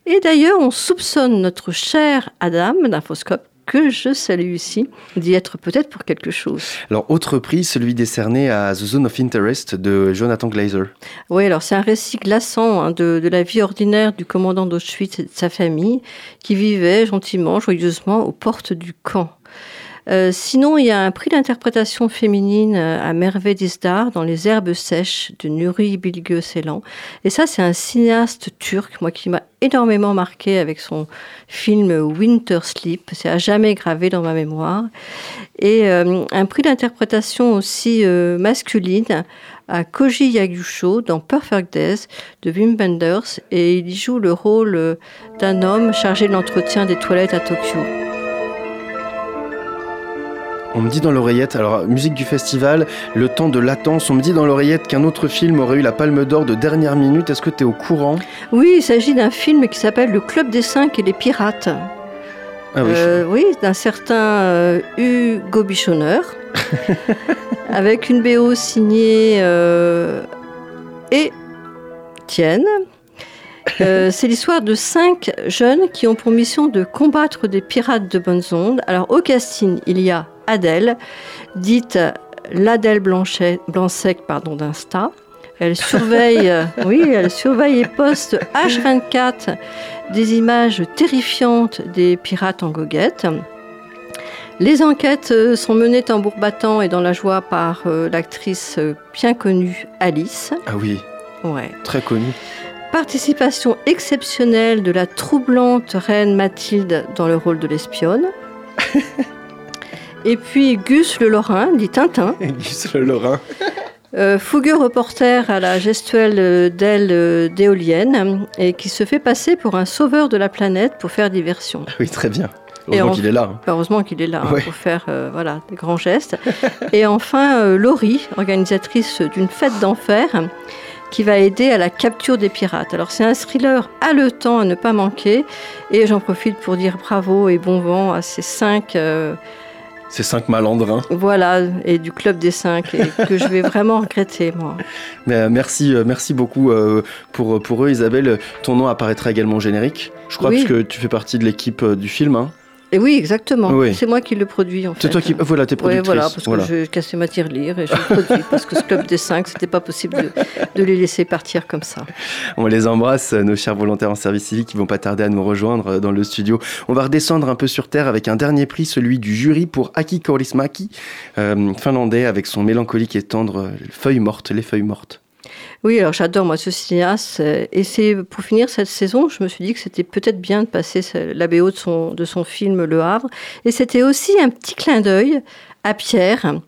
Et d'ailleurs, on soupçonne notre cher Adam d'Infoscope, que je salue ici, d'y être peut-être pour quelque chose. Alors, autre prix, celui décerné à The Zone of Interest de Jonathan Glazer. Oui, alors c'est un récit glaçant hein, de, de la vie ordinaire du commandant d'Auschwitz et de sa famille, qui vivait gentiment, joyeusement aux portes du camp. Euh, sinon, il y a un prix d'interprétation féminine euh, à Merveille d'Isdar dans Les herbes sèches de Nuri Bilge Ceylan. Et ça, c'est un cinéaste turc, moi, qui m'a énormément marqué avec son film Winter Sleep. C'est à jamais gravé dans ma mémoire. Et euh, un prix d'interprétation aussi masculine à Koji Yagusho dans Perfect Days de Wim Wenders. Et il y joue le rôle d'un homme chargé de l'entretien des toilettes à Tokyo. On me dit dans l'oreillette, alors musique du festival, le temps de latence, on me dit dans l'oreillette qu'un autre film aurait eu la palme d'or de dernière minute. Est-ce que tu es au courant? Oui, il s'agit d'un film qui s'appelle Le Club des Cinq et les Pirates. Ah oui. Euh, oui, d'un certain euh, Hugo Bichonneur, avec une BO signée euh, et Tienne. Euh, c'est l'histoire de cinq jeunes qui ont pour mission de combattre des pirates de bonnes ondes. Alors au casting, il y a Adèle, dite l'Adèle Blanchet, Blanc-Sec pardon, d'Insta. Elle surveille, euh, oui, elle surveille et poste H24 des images terrifiantes des pirates en goguette. Les enquêtes euh, sont menées tambour battant et dans la joie par euh, l'actrice bien connue Alice. Ah oui, Ouais. très connu. Participation exceptionnelle de la troublante reine Mathilde dans le rôle de l'espionne. Et puis Gus le Lorrain, dit Tintin, Gus le Lorrain. euh, fougueux reporter à la gestuelle euh, d'aile euh, d'éolienne et qui se fait passer pour un sauveur de la planète pour faire diversion. Oui, très bien. Et Heureusement en- qu'il est là. hein. Heureusement qu'il est là hein, pour faire euh, voilà, des grands gestes. Et enfin, euh, Laurie, organisatrice d'une fête d'enfer, qui va aider à la capture des pirates. Alors c'est un thriller haletant à ne pas manquer. Et j'en profite pour dire bravo et bon vent à ces cinq, Ces cinq malandrins. voilà, et du club des cinq, et que je vais vraiment regretter, moi. Mais, euh, merci, euh, merci beaucoup euh, pour, pour eux, Isabelle. Ton nom apparaîtra également au générique, je crois, Oui. puisque tu fais partie de l'équipe du film. hein. Et oui, exactement. Oui. C'est moi qui le produis, en fait. C'est toi qui. Voilà, t'es Ouais, productrice. voilà, parce Voilà. que j'ai cassé ma tirelire et je le produis parce que ce club des cinq, c'était pas possible de, de les laisser partir comme ça. On les embrasse, nos chers volontaires en service civique qui vont pas tarder à nous rejoindre dans le studio. On va redescendre un peu sur terre avec un dernier prix, celui du jury pour Aki Kaurismäki, euh, finlandais avec son mélancolique et tendre euh, Feuilles mortes, les feuilles mortes. Oui, alors j'adore moi ce cinéaste. euh, Et c'est pour finir cette saison, je me suis dit que c'était peut-être bien de passer la BO de son, de son film Le Havre. Et c'était aussi un petit clin d'œil à Pierre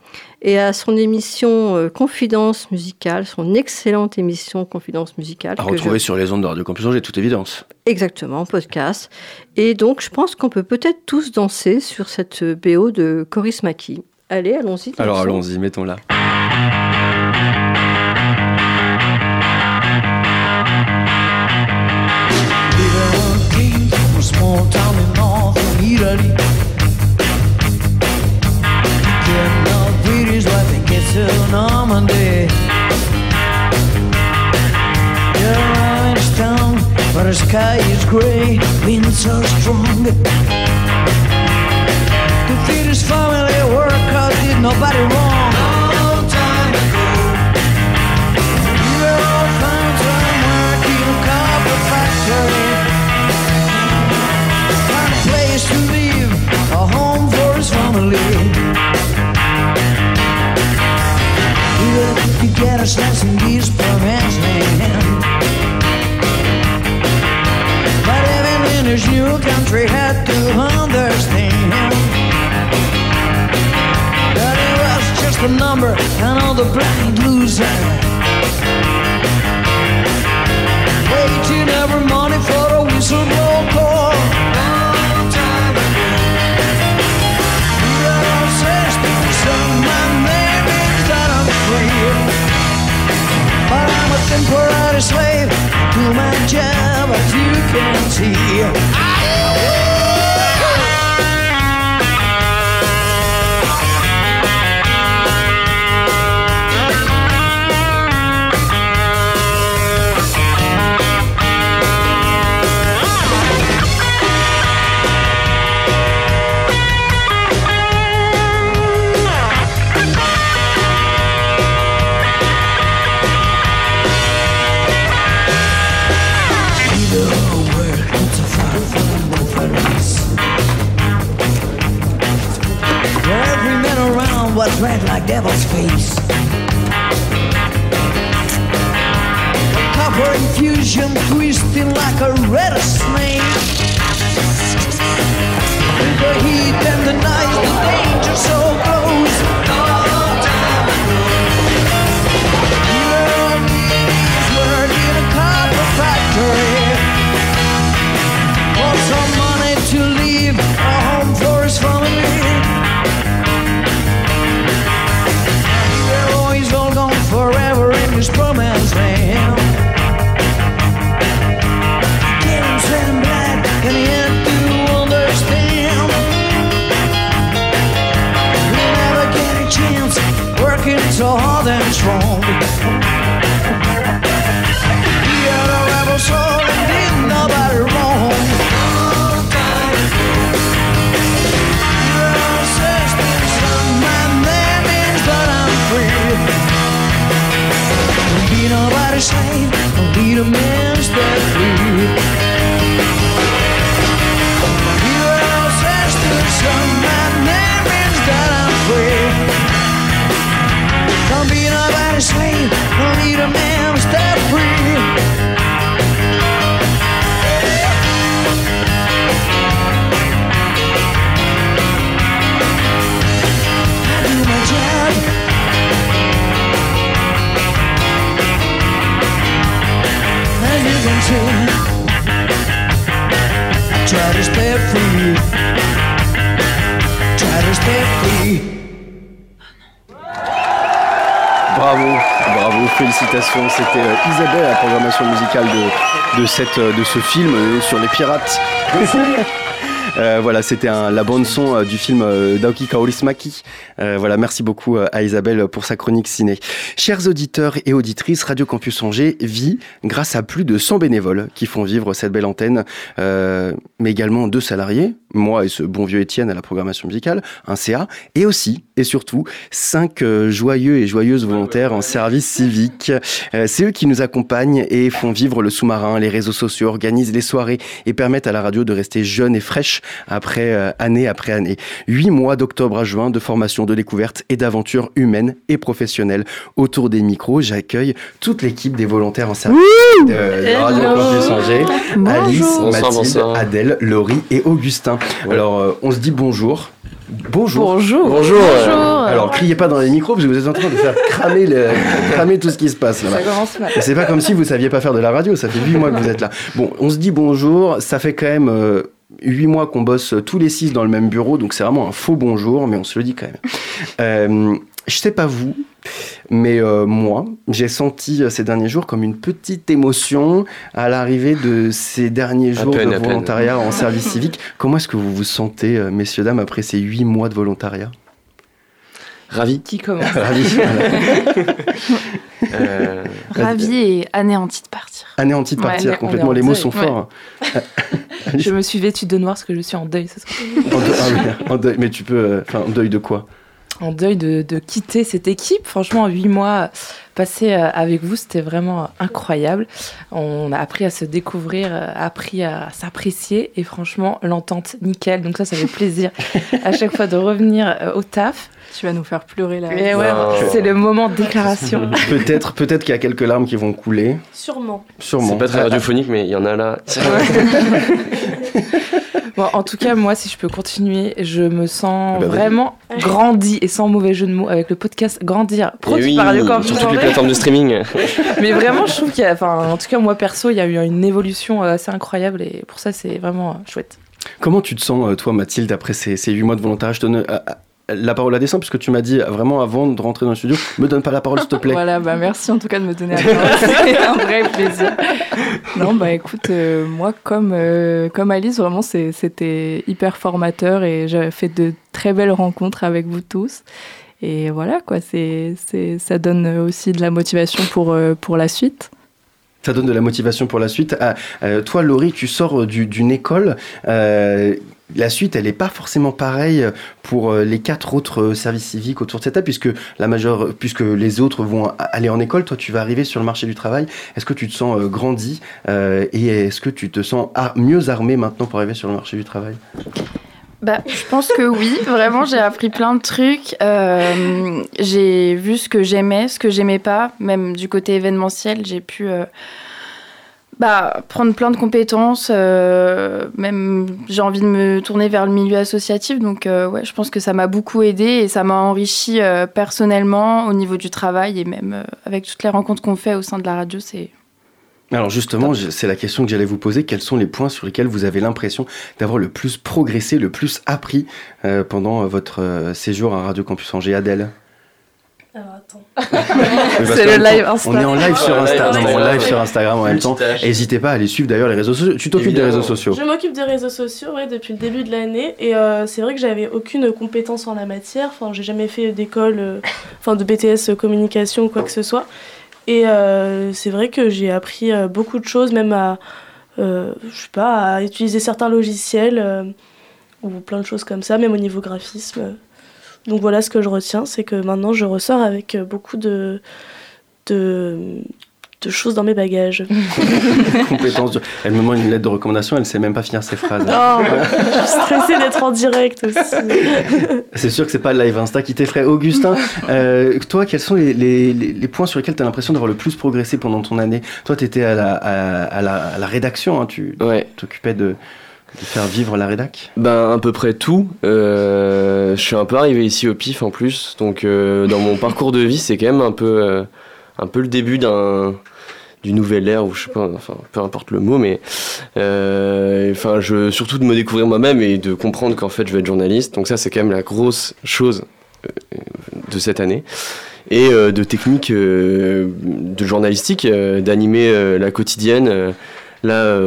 et à son émission euh, Confidence musicale, son excellente émission Confidence musicale. À je- retrouver sur les ondes de Radio Campus Angers, toute évidence. Exactement, podcast. Et donc, je pense qu'on peut peut-être tous danser sur cette BO de Coris Maki. Allez, allons-y. Alors allons-y, mettons-la. small town in northern Italy. They're not British, but they get to Normandy. They're Irish town, but the sky is grey, winds are strong. The British family workers did nobody wrong. His family. We were get us less in these promised land. But even in his new country had to understand that he was just a number and all the blind loser. and pour out a slave. Do my job as you can see. Was red like devil's face. Copper infusion twisting like a red snake. With the heat and the night, the danger so close. You're working a copper factory Thank you. Euh, de ce film euh, sur les pirates. Euh, voilà, c'était la bande son euh, du film euh, d'Aoki Kaurismäki. Euh, voilà, merci beaucoup à Isabelle pour sa chronique ciné. Chers auditeurs et auditrices, Radio Campus Angers vit grâce à plus de 100 bénévoles qui font vivre cette belle antenne, euh, mais également deux salariés, moi et ce bon vieux Étienne à la programmation musicale, un CA, et aussi et surtout cinq joyeux et joyeuses volontaires en service civique. C'est eux qui nous accompagnent et font vivre le sous-marin, les réseaux sociaux, organisent les soirées et permettent à la radio de rester jeune et fraîche après euh, année après année. Huit mois d'octobre à juin de formation, de découverte et d'aventures humaines et professionnelles. Autour des micros, j'accueille toute l'équipe des volontaires en service de, de Radio. Campus Angers. Alice, Bonsoir, Mathilde, bonsoir. Adèle, Laurie et Augustin. Alors, euh, on se dit bonjour. Bonjour. Bonjour. Bonjour. Bonjour. Alors, criez pas dans les micros parce que vous êtes en train de faire cramer, le- cramer tout ce qui se passe là-bas. Ça commence mal. Et C'est pas comme si vous saviez pas faire de la radio, ça fait 8 mois que vous êtes là. Bon, on se dit bonjour, ça fait quand même euh, 8 mois qu'on bosse tous les 6 dans le même bureau, donc c'est vraiment un faux bonjour, mais on se le dit quand même. Euh, je sais pas vous, mais euh, moi, j'ai senti euh, ces derniers jours comme une petite émotion à l'arrivée de ces derniers jours peine, de volontariat en service civique. Comment est-ce que vous vous sentez, euh, messieurs, dames, après ces 8 mois de volontariat? Ravi. Qui commence Ravi. Euh, Ravi et anéanti de partir. Anéanti de partir complètement, les en mots deuil, sont ouais. forts. Je me suis vêtue de noir parce que je suis en deuil ce soir. En deuil, ah oui, en deuil, mais tu peux. euh, Enfin, en deuil de quoi? En deuil de, de quitter cette équipe. Franchement, huit mois passés euh, avec vous, c'était vraiment incroyable. On a appris à se découvrir, appris à s'apprécier et franchement, l'entente nickel. Donc ça, ça fait plaisir à chaque fois de revenir au taf. Tu vas nous faire pleurer là. Et ouais, Non. c'est le moment de déclaration. Peut-être, peut-être qu'il y a quelques larmes qui vont couler. Sûrement. Sûrement. C'est pas très radiophonique, mais il y en a là. Bon, en tout cas, moi, si je peux continuer, je me sens Bah, vas-y. vraiment grandi et sans mauvais jeu de mots avec le podcast Grandir, produit oui, par Radio Campus sur toutes les plateformes de streaming. Mais vraiment, je trouve qu'il y a, enfin, en tout cas, moi perso, il y a eu une évolution euh, assez incroyable et pour ça, c'est vraiment euh, chouette. Comment tu te sens, euh, toi, Mathilde, après ces, 8 mois de volontariat? Je te donne la parole à dessein, puisque tu m'as dit vraiment avant de rentrer dans le studio, me donne pas la parole, s'il te plaît. Voilà, bah merci en tout cas de me donner la parole. C'est un vrai plaisir. Non, bah écoute, euh, moi comme, euh, comme Alice, vraiment c'était hyper formateur et j'avais fait de très belles rencontres avec vous tous. Et voilà, quoi, c'est, ça donne aussi de la motivation pour, euh, pour la suite. Ça donne de la motivation pour la suite. Ah, euh, toi, Laurie, tu sors euh, du- d'une école. euh, la suite, elle n'est pas forcément pareille pour les quatre autres services civiques autour de cette table, puisque, la majeure, puisque les autres vont aller en école. Toi, tu vas arriver sur le marché du travail. Est-ce que tu te sens grandi euh, et est-ce que tu te sens mieux armé maintenant pour arriver sur le marché du travail? Bah, je pense que oui, vraiment, j'ai appris plein de trucs. Euh, j'ai vu ce que j'aimais, ce que j'aimais pas, même du côté événementiel, j'ai pu euh, bah, prendre plein de compétences. euh, même, j'ai envie de me tourner vers le milieu associatif, donc ouais, je pense que ça m'a beaucoup aidé et ça m'a enrichi personnellement au niveau du travail et même avec toutes les rencontres qu'on fait au sein de la radio, c'est Alors justement, c'est la question que j'allais vous poser. Quels sont les points sur lesquels vous avez l'impression d'avoir le plus progressé, le plus appris euh, pendant votre euh, séjour à Radio Campus Angers Adèle? Alors attends. C'est le live Insta. On est en live sur en live Instagram en même temps. N'hésitez pas à aller suivre d'ailleurs les réseaux sociaux. Tu t'occupes des réseaux sociaux. Je m'occupe des réseaux sociaux ouais, depuis le début de l'année et euh, c'est vrai que j'avais aucune compétence en la matière. Enfin, j'ai jamais fait d'école, euh, enfin de BTS communication ou quoi que ce soit. Et euh, c'est vrai que j'ai appris euh, beaucoup de choses, même à, euh, je sais pas, à utiliser certains logiciels ou plein de choses comme ça, même au niveau graphisme. Donc voilà ce que je retiens, c'est que maintenant je ressors avec beaucoup de, de, de choses dans mes bagages. Elle me demande une lettre de recommandation, elle sait même pas finir ses phrases. Oh, je suis stressée d'être en direct aussi. C'est sûr que c'est pas le live Insta qui t'effraie. Augustin, euh, toi, quels sont les, les- les- les points sur lesquels tu as l'impression d'avoir le plus progressé pendant ton année? Toi, tu étais à la, à, à la, à la rédaction, hein, tu t'occupais de, de faire vivre la rédac? Ben à peu près tout. Euh, je suis un peu arrivé ici au pif en plus, donc euh, dans mon parcours de vie, c'est quand même un peu, euh, un peu le début d'un d'une nouvelle ère ou je sais pas, enfin peu importe le mot, mais euh, enfin je surtout de me découvrir moi-même et de comprendre qu'en fait je vais être journaliste. Donc ça c'est quand même la grosse chose euh, de cette année et euh, de techniques de journalistique, d'animer la quotidienne. Là,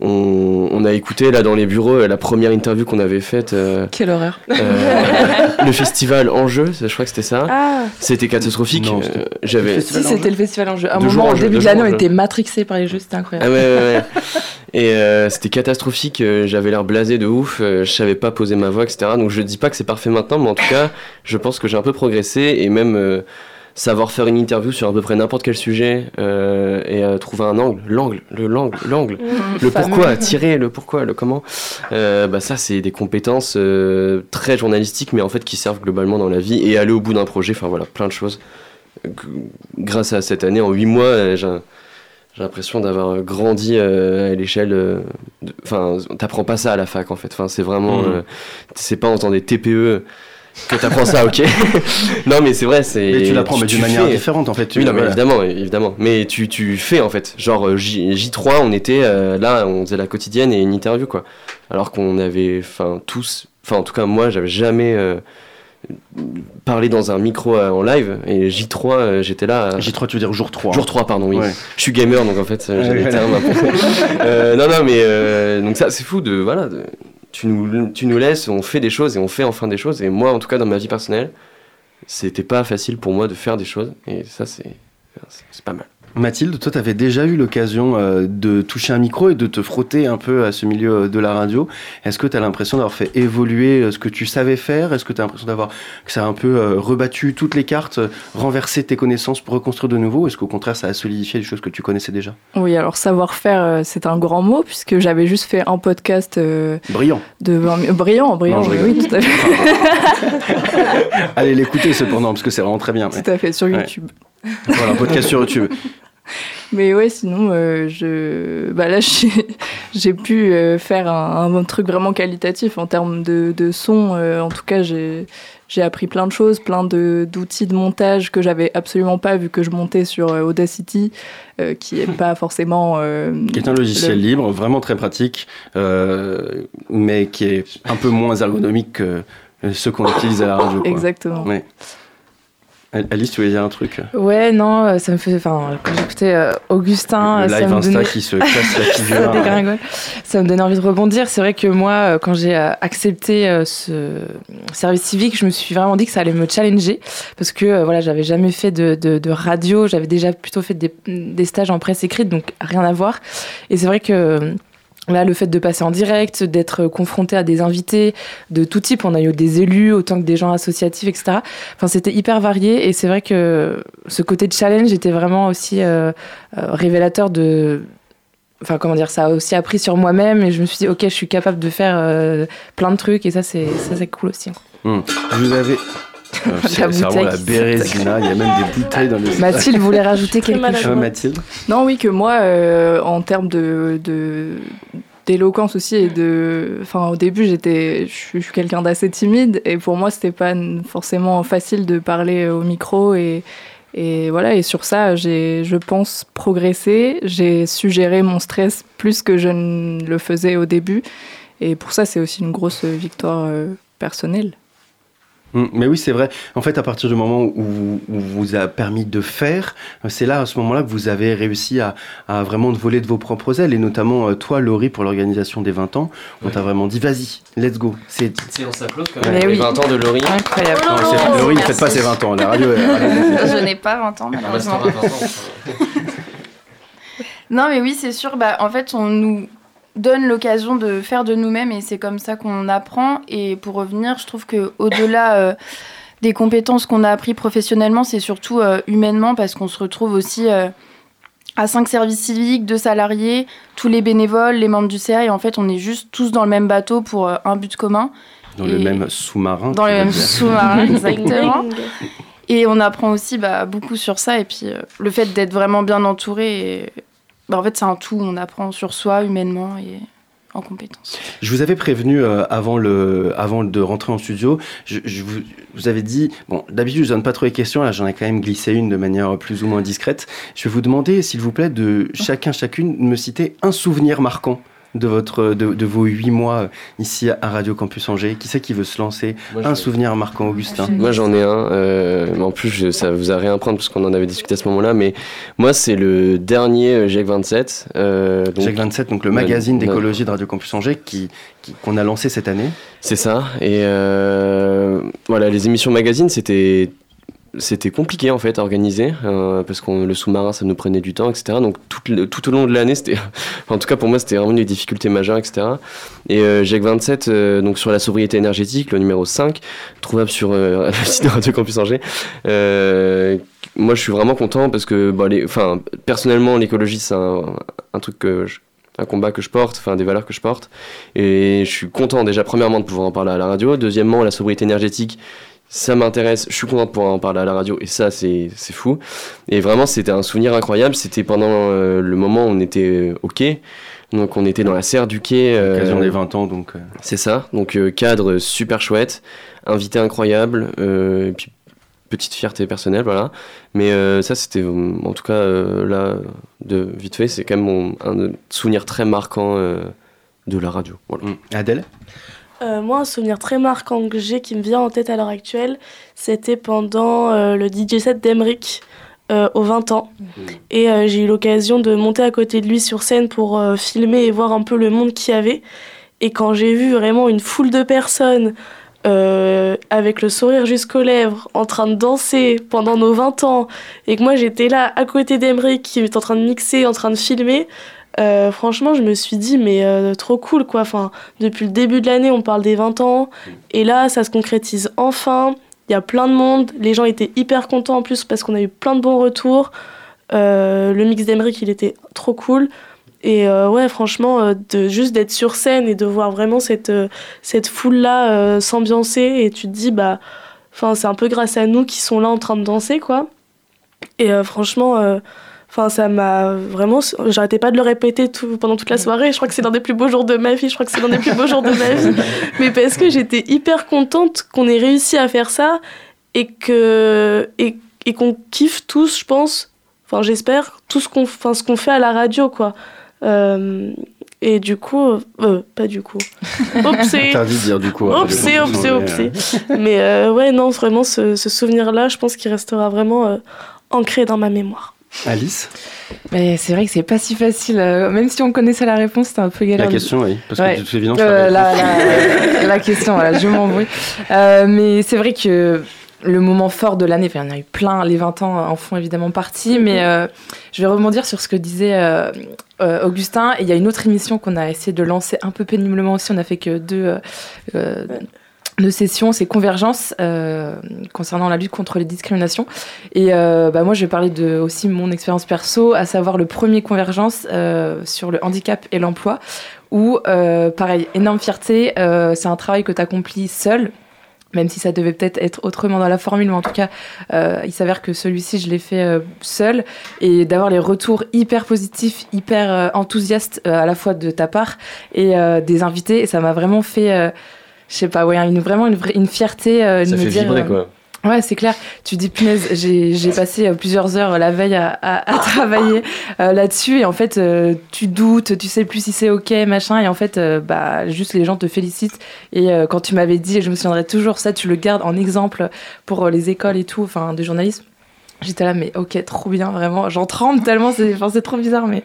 on, on a écouté là dans les bureaux la première interview qu'on avait faite. euh, Quelle horreur. euh, le festival Enjeu, je crois que c'était ça. Ah. C'était catastrophique. Non, euh, c'était- J'avais. Si c'était le festival en jeu. À un Deux moment, en au jeu, début de l'année, en on jeu. était matrixé par les jeux, c'était incroyable. Ah ouais, ouais, ouais. Et euh, c'était catastrophique. J'avais l'air blasé de ouf. je savais pas poser ma voix, etc. Donc je dis pas que c'est parfait maintenant, mais en tout cas, je pense que j'ai un peu progressé et même euh, savoir faire une interview sur à peu près n'importe quel sujet euh, et euh, trouver un angle, l'angle, le l'angle, l'angle, Mmh, le pourquoi, tirer le pourquoi, le comment. Euh, bah ça, c'est des compétences euh, très journalistiques, mais en fait qui servent globalement dans la vie et aller au bout d'un projet. Enfin voilà, plein de choses. Euh, g- Grâce à cette année, en huit mois, euh, j'ai j'ai l'impression d'avoir grandi euh, à l'échelle. euh, Enfin, t'apprends pas ça à la fac en fait. Enfin, c'est vraiment. Euh, c'est pas en faisant des TPE que t'apprends ça, ok Non, mais c'est vrai, c'est. Mais tu l'apprends, mais d'une manière fais. différente, en fait, tu- oui, non, mais voilà. évidemment, évidemment. Mais tu, tu fais en fait. Genre euh, J, J3, on était euh, là, on faisait la quotidienne et une interview quoi. Alors qu'on avait, enfin tous, enfin en tout cas moi, j'avais jamais. euh, parlé dans un micro euh, en live et J3 euh, j'étais là euh, J3 tu veux dire jour 3 jour 3 pardon oui Ouais. je suis gamer donc en fait euh, j'ai voilà. termes non non mais donc ça c'est fou de voilà de- tu nous tu nous laisses on fait des choses et on fait enfin des choses. Et moi en tout cas dans ma vie personnelle c'était pas facile pour moi de faire des choses. Et ça c'est c'est- pas mal Mathilde, toi, tu avais déjà eu l'occasion euh, de toucher un micro et de te frotter un peu à ce milieu euh, de la radio. Est-ce que tu as l'impression d'avoir fait évoluer euh, ce que tu savais faire? Est-ce que tu as l'impression d'avoir que ça a un peu euh, rebattu toutes les cartes, renversé tes connaissances pour reconstruire de nouveau? Est-ce qu'au contraire, ça a solidifié des choses que tu connaissais déjà? Oui, alors savoir-faire, c'est un grand mot, puisque j'avais juste fait un podcast. euh, Brillant. De 20 mi- Brillant, brillant, Non, oui, tout à fait. Allez l'écouter cependant, parce que c'est vraiment très bien. Tout à fait, sur Ouais. YouTube. Voilà, un podcast sur YouTube. Mais ouais, sinon, euh, je... bah là, j'ai pu euh, faire un, un truc vraiment qualitatif en termes de, de son. euh, en tout cas, j'ai appris plein de choses, plein d'outils de, montage que j'avais absolument pas vu que je montais sur Audacity, qui est pas forcément. qui est un logiciel le- libre, vraiment très pratique, mais qui est un peu moins ergonomique que ceux qu'on utilise à la radio. quoi. Exactement. Ouais. Al- Alice, tu voulais dire un truc Ouais, non, euh, ça me fait. Enfin, quand j'écoutais euh, Augustin, Le euh, ça live me Insta donnait- qui se casse la ça figure. Ça me donne envie de rebondir. C'est vrai que moi, quand j'ai accepté ce service civique, je me suis vraiment dit que ça allait me challenger parce que voilà, j'avais jamais fait de, de- de radio. J'avais déjà plutôt fait des, des stages en presse écrite, donc rien à voir. Et c'est vrai que. Là, le fait de passer en direct, d'être confronté à des invités de tout type, on a eu des élus autant que des gens associatifs, etc. Enfin, c'était hyper varié et c'est vrai que ce côté de challenge était vraiment aussi euh, euh, révélateur de. Enfin, comment dire, ça a aussi appris sur moi-même et je me suis dit, ok, je suis capable de faire euh, plein de trucs et ça, c'est cool aussi. Hum. Vous avez. Euh, c'est vraiment la bérésina, il y a même des bouteilles dans le Mathilde voulait rajouter quelque Euh, chose. Mathilde Non, oui, que moi, euh, en termes de, de- d'éloquence aussi et de, enfin, au début, j'étais, je suis quelqu'un d'assez timide et pour moi, c'était pas forcément facile de parler au micro et et voilà. Et sur ça, j'ai, je pense, progressé. J'ai su gérer mon stress plus que je ne le faisais au début et pour ça, c'est aussi une grosse victoire euh, personnelle. Hum, Mais oui, c'est vrai. En fait, à partir du moment où, où vous a permis de faire, euh, c'est là, à ce moment-là, que vous avez réussi à, à vraiment de voler de vos propres ailes. Et notamment, euh, toi, Laurie, pour l'organisation des 20 ans, on t'a vraiment dit, vas-y, let's go. C'est séance à close quand même Mais les oui. 20 ans de Laurie Incroyable. Non, c'est- Laurie, ne faites pas ses 20 ans. La radio, est- je n'ai pas 20 ans, malheureusement. Ah, bah, c'est pas 20 ans. Non, mais oui, c'est sûr. Bah, en fait, on nous donne l'occasion de faire de nous-mêmes et c'est comme ça qu'on apprend. Et pour revenir, je trouve que au-delà euh, des compétences qu'on a appris professionnellement, c'est surtout euh, humainement parce qu'on se retrouve aussi euh, à cinq services civiques, deux salariés, tous les bénévoles, les membres du CA. Et en fait, on est juste tous dans le même bateau pour euh, un but commun. dans le même sous-marin. Dans le même sous-marin, exactement. Et on apprend aussi bah, beaucoup sur ça. Et puis, euh, le fait d'être vraiment bien entouré, et, bah, en fait, c'est un tout. On apprend sur soi, humainement et en compétences. Je vous avais prévenu euh, avant, le, avant de rentrer en studio, je, je vous, vous avais dit, bon, d'habitude je donne pas trop les questions, là j'en ai quand même glissé une de manière plus ou moins discrète. Je vais vous demander, s'il vous plaît, de chacun, chacune, me citer un souvenir marquant de, votre, de, de vos huit mois euh, ici à Radio Campus Angers. Qui c'est qui veut se lancer Un souvenir marquant, Augustin Moi j'en ai un, euh, mais en plus je- ça vous a rien apprendre parce qu'on en avait discuté à ce moment-là, mais moi c'est le dernier euh, GEC 27. Euh, donc- GEC 27, donc le magazine d'écologie de Radio Campus Angers qui, qui- qu'on a lancé cette année. C'est ça. Et euh, voilà, les émissions magazines, c'était c'était compliqué en fait à organiser euh, parce que le sous-marin ça nous prenait du temps etc donc tout, tout au long de l'année c'était en tout cas pour moi c'était vraiment une difficulté majeure etc et euh, GEC 27 euh, donc sur la sobriété énergétique le numéro 5 trouvable sur euh, le site de Radio Campus Angers moi je suis vraiment content parce que bah, personnellement l'écologie c'est un, truc un combat que je porte, enfin des valeurs que je porte. Et je suis content déjà premièrement de pouvoir en parler à la radio. Deuxièmement, la sobriété énergétique, ça m'intéresse. Je suis content de pouvoir en parler à la radio et ça c'est c'est fou. Et vraiment c'était un souvenir incroyable. C'était pendant euh, le moment où on était euh, ok. Donc on était dans la serre du quai. euh, L'occasion des 20 ans, donc. euh, c'est ça. Donc cadre super chouette, invité incroyable, et puis petite fierté personnelle, voilà. Mais euh, ça, c'était en tout cas euh, là, de vite fait, c'est quand même mon, un souvenir très marquant euh, de la radio. Voilà. Adèle? Euh, moi, un souvenir très marquant que j'ai qui me vient en tête à l'heure actuelle, c'était pendant euh, le DJ set d'Emeric euh, aux 20 ans. Et euh, j'ai eu l'occasion de monter à côté de lui sur scène pour filmer et voir un peu le monde qu'il y avait. Et quand j'ai vu vraiment une foule de personnes avec le sourire jusqu'aux lèvres, en train de danser pendant nos 20 ans, et que moi j'étais là à côté d'Emeric qui était en train de mixer, en train de filmer, euh, franchement, je me suis dit, mais euh, trop cool quoi. Enfin, depuis le début de l'année, on parle des 20 ans, et là, ça se concrétise enfin. Il y a plein de monde, les gens étaient hyper contents en plus parce qu'on a eu plein de bons retours. Euh, le mix d'Emeric, il était trop cool. Et ouais, franchement, de, juste d'être sur scène et de voir vraiment cette, cette foule-là s'ambiancer, et tu te dis, bah, c'est un peu grâce à nous qui sont là en train de danser, quoi. Et franchement, enfin, ça m'a vraiment. J'arrêtais pas de le répéter tout, pendant toute la soirée. Je crois que c'est l'un des plus beaux jours de ma vie. Je crois que c'est l'un des plus beaux jours de ma vie. Mais parce que j'étais hyper contente qu'on ait réussi à faire ça et que et, et qu'on kiffe tous, je pense. Enfin, j'espère tout ce qu'on, enfin, ce qu'on fait à la radio, quoi. Euh, et du coup, euh, pas du coup. Oupsie. Interdit de dire du coup. oupsie, Angers, oupsie. Mais euh, ouais, non, vraiment, ce, ce souvenir-là, je pense qu'il restera vraiment euh, ancré dans ma mémoire. Alice Mais c'est vrai que c'est pas si facile. euh, Même si on connaissait la réponse, c'était un peu galère. La question, oui, parce que Ouais. toute évidence, Euh, la la, la- la question, voilà, je m'embrouille. Euh, mais c'est vrai que le moment fort de l'année, enfin, il y en a eu plein, les 20 ans en font évidemment partie, mais euh, je vais rebondir sur ce que disait euh, euh, Augustin. Et il y a une autre émission qu'on a essayé de lancer un peu péniblement aussi, on a fait que deux. Deux sessions, c'est Convergence euh, concernant la lutte contre les discriminations. Et euh, bah, moi, je vais parler de aussi mon expérience perso, à savoir le premier Convergence euh, sur le handicap et l'emploi, où, euh, pareil, énorme fierté, euh, c'est un travail que tu accomplis seul. Même si ça devait peut-être être autrement dans la formule, mais en tout cas, euh, il s'avère que celui-ci, je l'ai fait euh, seul. Et d'avoir les retours hyper positifs, hyper euh, enthousiastes, euh, à la fois de ta part et des invités, et ça m'a vraiment fait, je sais pas, ouais, une, vraiment une, une fierté euh, de Ça me fait dire. vibrer, euh, quoi. Ouais, c'est clair. Tu dis, punaise, j'ai j'ai passé euh, plusieurs heures euh, la veille à, à- à travailler euh, là-dessus. Et en fait, euh, tu doutes, tu sais plus si c'est OK, machin. Et en fait, euh, bah, juste les gens te félicitent. Et quand tu m'avais dit, et je me souviendrai toujours, ça, tu le gardes en exemple pour les écoles et tout, enfin, de journalisme. J'étais là, mais ok, trop bien, vraiment. J'en tremble tellement, c'est enfin, trop bizarre, mais,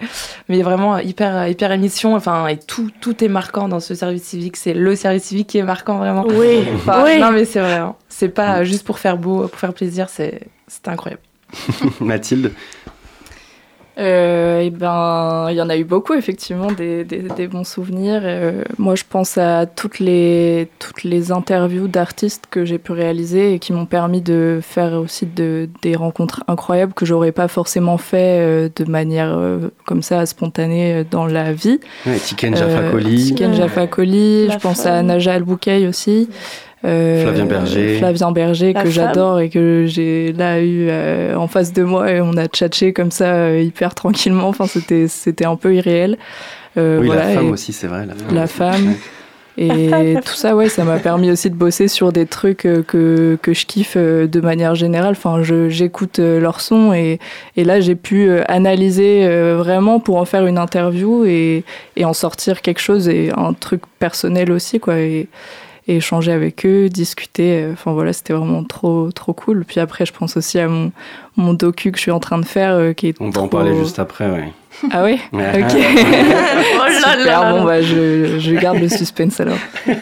mais vraiment hyper, hyper émission. Enfin, et tout, tout est marquant dans ce service civique. C'est le service civique qui est marquant, vraiment. Oui, Enfin, oui. Non, mais c'est vrai. hein. C'est pas euh, juste pour faire beau, pour faire plaisir, c'est incroyable. Mathilde Euh, et ben, il y en a eu beaucoup, effectivement, des, des- des bons souvenirs. Euh, moi, je pense à toutes les, toutes les interviews d'artistes que j'ai pu réaliser et qui m'ont permis de faire aussi de, des rencontres incroyables que j'aurais pas forcément fait euh, de manière euh, comme ça, spontanée euh, dans la vie. Ouais, Tiken Jaffa Koli. Tiken. Jaffa Koli, La je pense femme. à Naja Al-Boukaï aussi. Euh, Flavien Berger. Flavien Berger, La que j'adore et que j'ai là eu euh, en face de moi et on a tchatché comme ça euh, hyper tranquillement. Enfin, c'était, c'était un peu irréel. Euh, Oui, voilà, la femme et- aussi, c'est vrai. La femme. La femme. Et tout ça, ouais, ça m'a permis aussi de bosser sur des trucs que, que je kiffe de manière générale. Enfin, je, j'écoute leurs sons et, et là, j'ai pu analyser euh, vraiment pour en faire une interview et, et en sortir quelque chose et un truc personnel aussi, quoi. Et, et échanger avec eux, discuter. Enfin voilà, c'était vraiment trop trop cool. Puis après, je pense aussi à mon, mon docu que je suis en train de faire, euh, qui est On va trop- en parler juste après, ouais. Ah oui. Ok. Oh là Super, là. bon bah je, je garde le suspense alors.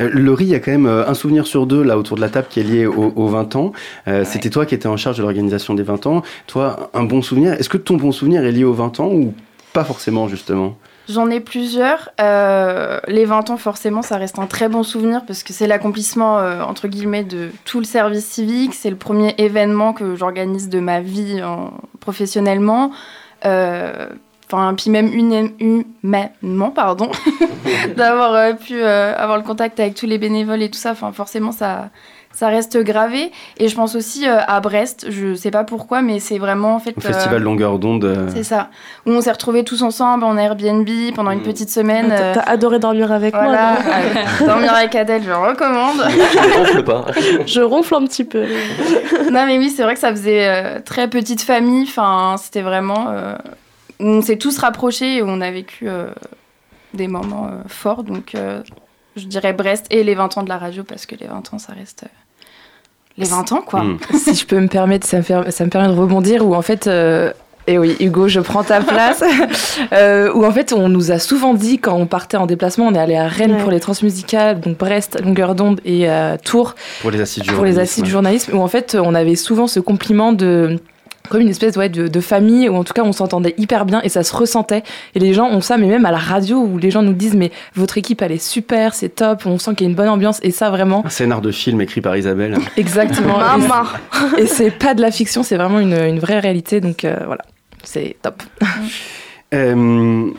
Euh, Laurie, il y a quand même euh, un souvenir sur deux là autour de la table qui est lié au- aux 20 ans. Euh, C'était toi qui étais en charge de l'organisation des 20 ans. Toi, un bon souvenir. Est-ce que ton bon souvenir est lié aux 20 ans ou pas forcément justement? J'en ai plusieurs. Euh, les 20 ans, forcément, ça reste un très bon souvenir parce que c'est l'accomplissement, euh, entre guillemets, de tout le service civique. C'est le premier événement que j'organise de ma vie en- professionnellement. Euh, Enfin, puis même humainement, pardon, d'avoir pu avoir le contact avec tous les bénévoles et tout ça. Enfin, forcément, ça, ça reste gravé. Et je pense aussi euh, à Brest. Je sais pas pourquoi, mais c'est vraiment en fait. Au festival euh, Longueur d'onde. euh, c'est ça. Où on s'est retrouvés tous ensemble en Airbnb pendant une petite semaine. T'as- euh, T'as adoré dormir avec voilà, moi. dormir avec Adèle, je recommande. ronfle pas. Je ronfle un petit peu. non mais oui, c'est vrai que ça faisait euh, très petite famille. Enfin, c'était vraiment. euh, on s'est tous rapprochés et on a vécu euh, des moments euh, forts. Donc, euh, je dirais Brest et les 20 ans de la radio parce que les 20 ans, ça reste. Les 20 ans, quoi. si je peux me permettre, ça me, fait- ça me permet de rebondir où en fait. euh, et oui, Hugo, je prends ta place. Euh, où en fait, on nous a souvent dit quand on partait en déplacement, on est allé à Rennes Ouais. pour les transmusicales, donc Brest, Longueur d'onde et euh, Tours Pour les assises du pour les journalisme, assises du journalisme, où en fait, on avait souvent ce compliment de comme une espèce ouais, de, de famille où en tout cas on s'entendait hyper bien et ça se ressentait. Et les gens ont ça mais même à la radio où les gens nous disent mais votre équipe elle est super c'est top on sent qu'il y a une bonne ambiance. Et ça vraiment. Un scénar de film écrit par Isabelle. exactement. Maman. et c'est pas de la fiction c'est vraiment une, une vraie réalité. Donc euh, voilà. C'est top. Euh,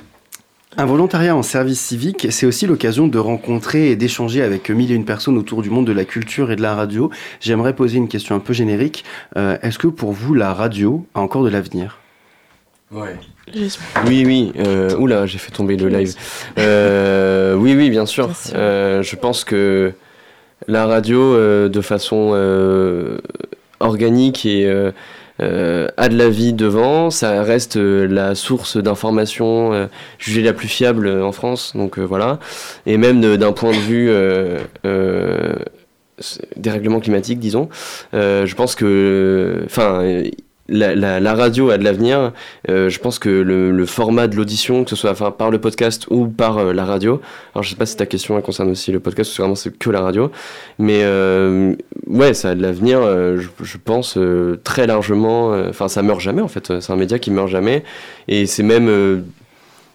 un volontariat en service civique, c'est aussi l'occasion de rencontrer et d'échanger avec mille et une personnes autour du monde de la culture et de la radio. J'aimerais poser une question un peu générique. Euh, Est-ce que pour vous, la radio a encore de l'avenir? Ouais. Oui, oui. Euh, oula, j'ai fait tomber le live. Euh, oui, oui, bien sûr. Euh, je pense que la radio, euh, de façon euh, organique et euh, a de la vie devant, ça reste euh, la source d'information euh, jugée la plus fiable en France. Donc voilà. Et même d'un point de vue dérèglement climatique, disons, je pense que, enfin, la, radio a de l'avenir. Euh, je pense que le, format de l'audition, que ce soit par le podcast ou par euh, la radio, alors je sais pas si ta question concerne aussi le podcast, que vraiment c'est que la radio, mais euh, ouais, ça a de l'avenir, je, je pense, très largement. Enfin, ça meurt jamais en fait, c'est un média qui meurt jamais, et c'est même.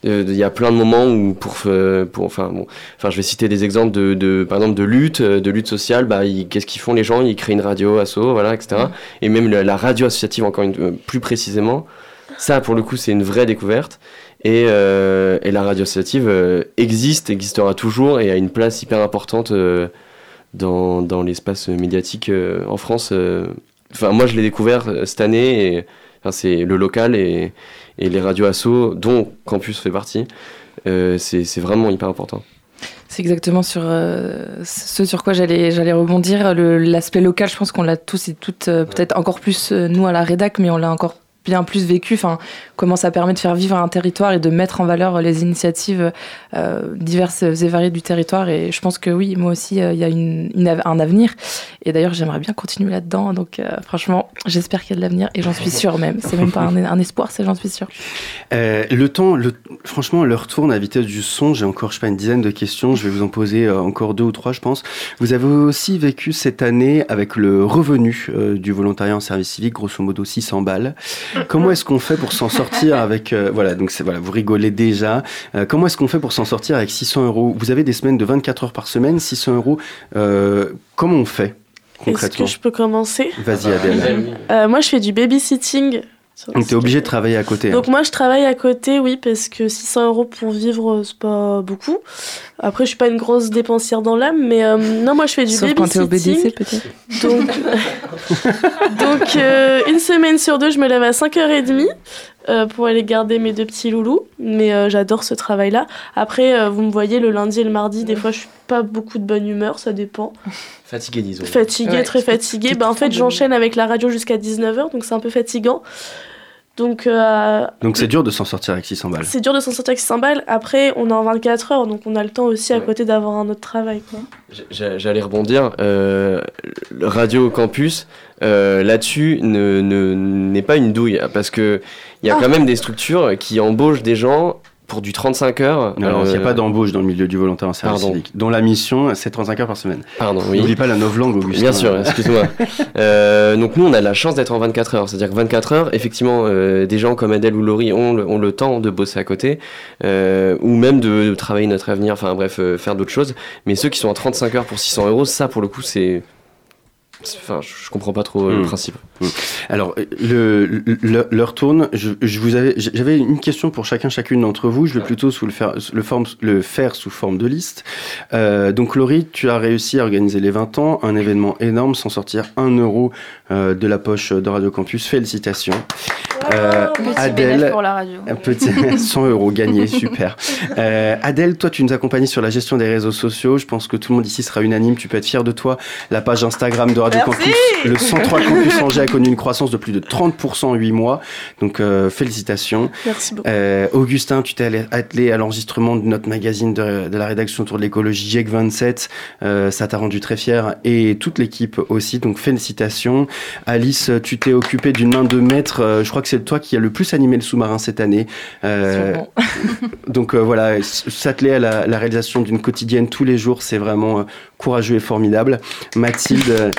Euh, Il y a plein de moments où pour, euh, pour enfin bon, enfin je vais citer des exemples de, de par exemple de lutte, euh, de lutte sociale, bah qu'est-ce qu'ils font les gens? Ils créent une radio asso, voilà, etc. Et même la, la radio associative encore une, plus précisément, ça pour le coup c'est une vraie découverte. Et, euh, et la radio associative euh, existe, existera toujours et a une place hyper importante euh, dans, dans l'espace médiatique en France. Enfin moi je l'ai découvert cette année et enfin, c'est le local et, et les radios asso dont Campus fait partie. euh, c'est vraiment hyper important. C'est exactement sur euh, ce sur quoi j'allais j'allais rebondir. L'aspect local, je pense qu'on l'a tous et toutes, euh, peut-être encore plus nous à la rédac, mais on l'a encore plus vécu. Enfin, comment ça permet de faire vivre un territoire et de mettre en valeur les initiatives euh, diverses et variées du territoire. Et je pense que oui, moi aussi, euh, il y a un avenir. Et d'ailleurs, j'aimerais bien continuer là-dedans. Donc, euh, franchement, j'espère qu'il y a de l'avenir et j'en suis sûre même. C'est même pas un, espoir, c'est j'en suis sûre. Le temps, le, franchement, l'heure tourne à vitesse du son. J'ai encore, je sais pas, une dizaine de questions. Je vais vous en poser encore deux ou trois, je pense. Vous avez aussi vécu cette année avec le revenu du volontariat en service civique, grosso modo 600 balles. Comment est-ce qu'on fait pour s'en sortir avec, euh, voilà, donc c'est, voilà, vous rigolez déjà. Euh, comment est-ce qu'on fait pour s'en sortir avec 600 euros? Vous avez des semaines de 24 heures par semaine, 600 euros. Euh, comment on fait Est-ce concrètement? que je peux commencer? Vas-y, Adèle. Euh, Moi, je fais du babysitting. Donc t'es obligé de travailler à côté. hein. Donc moi je travaille à côté, oui, parce que 600 euros pour vivre, euh, c'est pas beaucoup. Après je suis pas une grosse dépensière dans l'âme, mais euh, non moi je fais du Sauf quand t'es au babysitting. BDC, peut-être. Donc, donc euh, une semaine sur deux je me lève à 5h30 euh, pour aller garder mes deux petits loulous, mais euh, j'adore ce travail-là. Après euh, vous me voyez le lundi et le mardi, des fois je suis pas beaucoup de bonne humeur, ça dépend. Fatigué, disons. Fatiguée, Ouais, très peux Bah, en fait, j'enchaîne avec la radio jusqu'à 19h, donc c'est un peu fatigant. Donc, euh, Donc c'est dur de s'en sortir avec 600 balles. c'est dur de s'en sortir avec 600 balles. Après, on est en 24 heures, donc on a le temps aussi à côté d'avoir un autre travail. J'allais rebondir. euh, Radio Campus, euh, là-dessus, ne- ne- n'est pas une douille. Parce que il y a Ah. quand même des structures qui embauchent des gens pour du 35 heures. Non, il n'y a euh, pas d'embauche dans le milieu du volontaire en service Pardon. civique, dont la mission, c'est 35 heures par semaine. Pardon, oui. N'oublie pas la novlangue, Augustin. Bien sûr, excuse-moi. Euh, donc nous, on a la chance d'être en 24 heures. C'est-à-dire que 24 heures, effectivement, euh, des gens comme Adèle ou Laurie ont le, ont le temps de bosser à côté, euh, ou même de, de travailler notre avenir, enfin bref, faire d'autres choses. Mais ceux qui sont à 35 heures pour 600 euros, ça, pour le coup, c'est... Enfin, je, je comprends pas trop euh, le Mm. principe. Mm. Alors, le, le- l'heure tourne. Je, je vous avais, j'avais une question pour chacun, chacune d'entre vous. Je vais plutôt sous le, faire, le, forme, le faire sous forme de liste. Euh, donc, Laurie, tu as réussi à organiser les 20 ans, un événement énorme, sans sortir un euro euh, de la poche de Radio Campus. Félicitations. Euh, Petit bénéfice pour la radio. un petit 100 euros gagnés, super. Euh, Adèle, toi, tu nous accompagnes sur la gestion des réseaux sociaux. Je pense que tout le monde ici sera unanime. Tu peux être fier de toi. La page Instagram de Radio Merci. Campus, le 103 Campus Angers a connu une croissance de plus de 30% en 8 mois. Donc, euh, félicitations. Merci beaucoup. Euh, Augustin, tu t'es attelé à l'enregistrement de notre magazine de, de la rédaction autour de l'écologie GIEC 27. Euh, ça t'a rendu très fier et toute l'équipe aussi. Donc félicitations. Alice, tu t'es occupée d'une main de maître. Je crois que c'est toi qui as le plus animé le sous-marin cette année. Donc voilà, s'atteler à la, la réalisation d'une quotidienne tous les jours, c'est vraiment courageux et formidable. Mathilde, euh,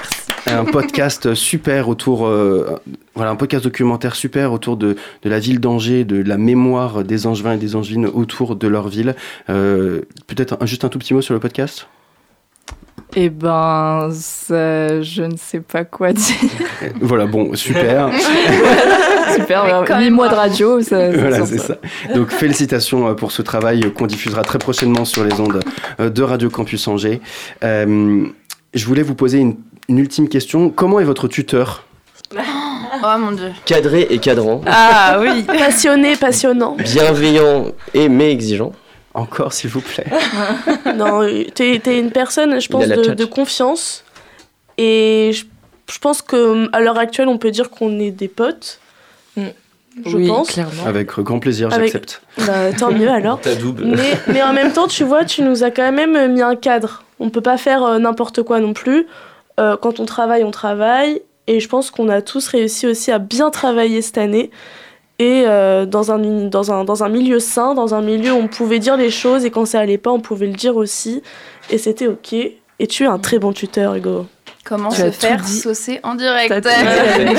un podcast super autour, euh, voilà, un podcast documentaire super autour de, de la ville d'Angers, de la mémoire des Angevins et des Angevines autour de leur ville. Euh, Peut-être juste un tout petit mot sur le podcast? Eh ben, ça, je ne sais pas quoi dire. Voilà, bon, super. Super, Mais vraiment, quand huit même, mois de bravo. radio, ça, Voilà, c'est ça. Donc félicitations euh, pour ce travail euh, qu'on diffusera très prochainement sur les ondes euh, de Radio Campus Angers. Euh, je voulais vous poser une, une ultime question. Comment est votre tuteur? Oh mon dieu. Cadré et cadrant, Ah oui. Passionné, passionnant. bienveillant et mais exigeant. Encore, s'il vous plaît. Non, t'es t'es une personne, je pense, de, confiance. Et je, je pense qu'à l'heure actuelle, on peut dire qu'on est des potes. Je Oui, pense. clairement. Avec grand plaisir, Avec- j'accepte. Bah, tant mieux alors. Ta double. Mais, mais en même temps, tu vois, tu nous as quand même mis un cadre. On peut pas faire euh, n'importe quoi non plus. Euh, quand on travaille, on travaille. Et je pense qu'on a tous réussi aussi à bien travailler cette année. Et euh, dans, un, dans, un, dans un milieu sain, dans un milieu où on pouvait dire les choses et quand ça allait pas, on pouvait le dire aussi. Et c'était OK. Et tu es un très bon tuteur, Hugo. Comment Tu se faire dit. saucer en direct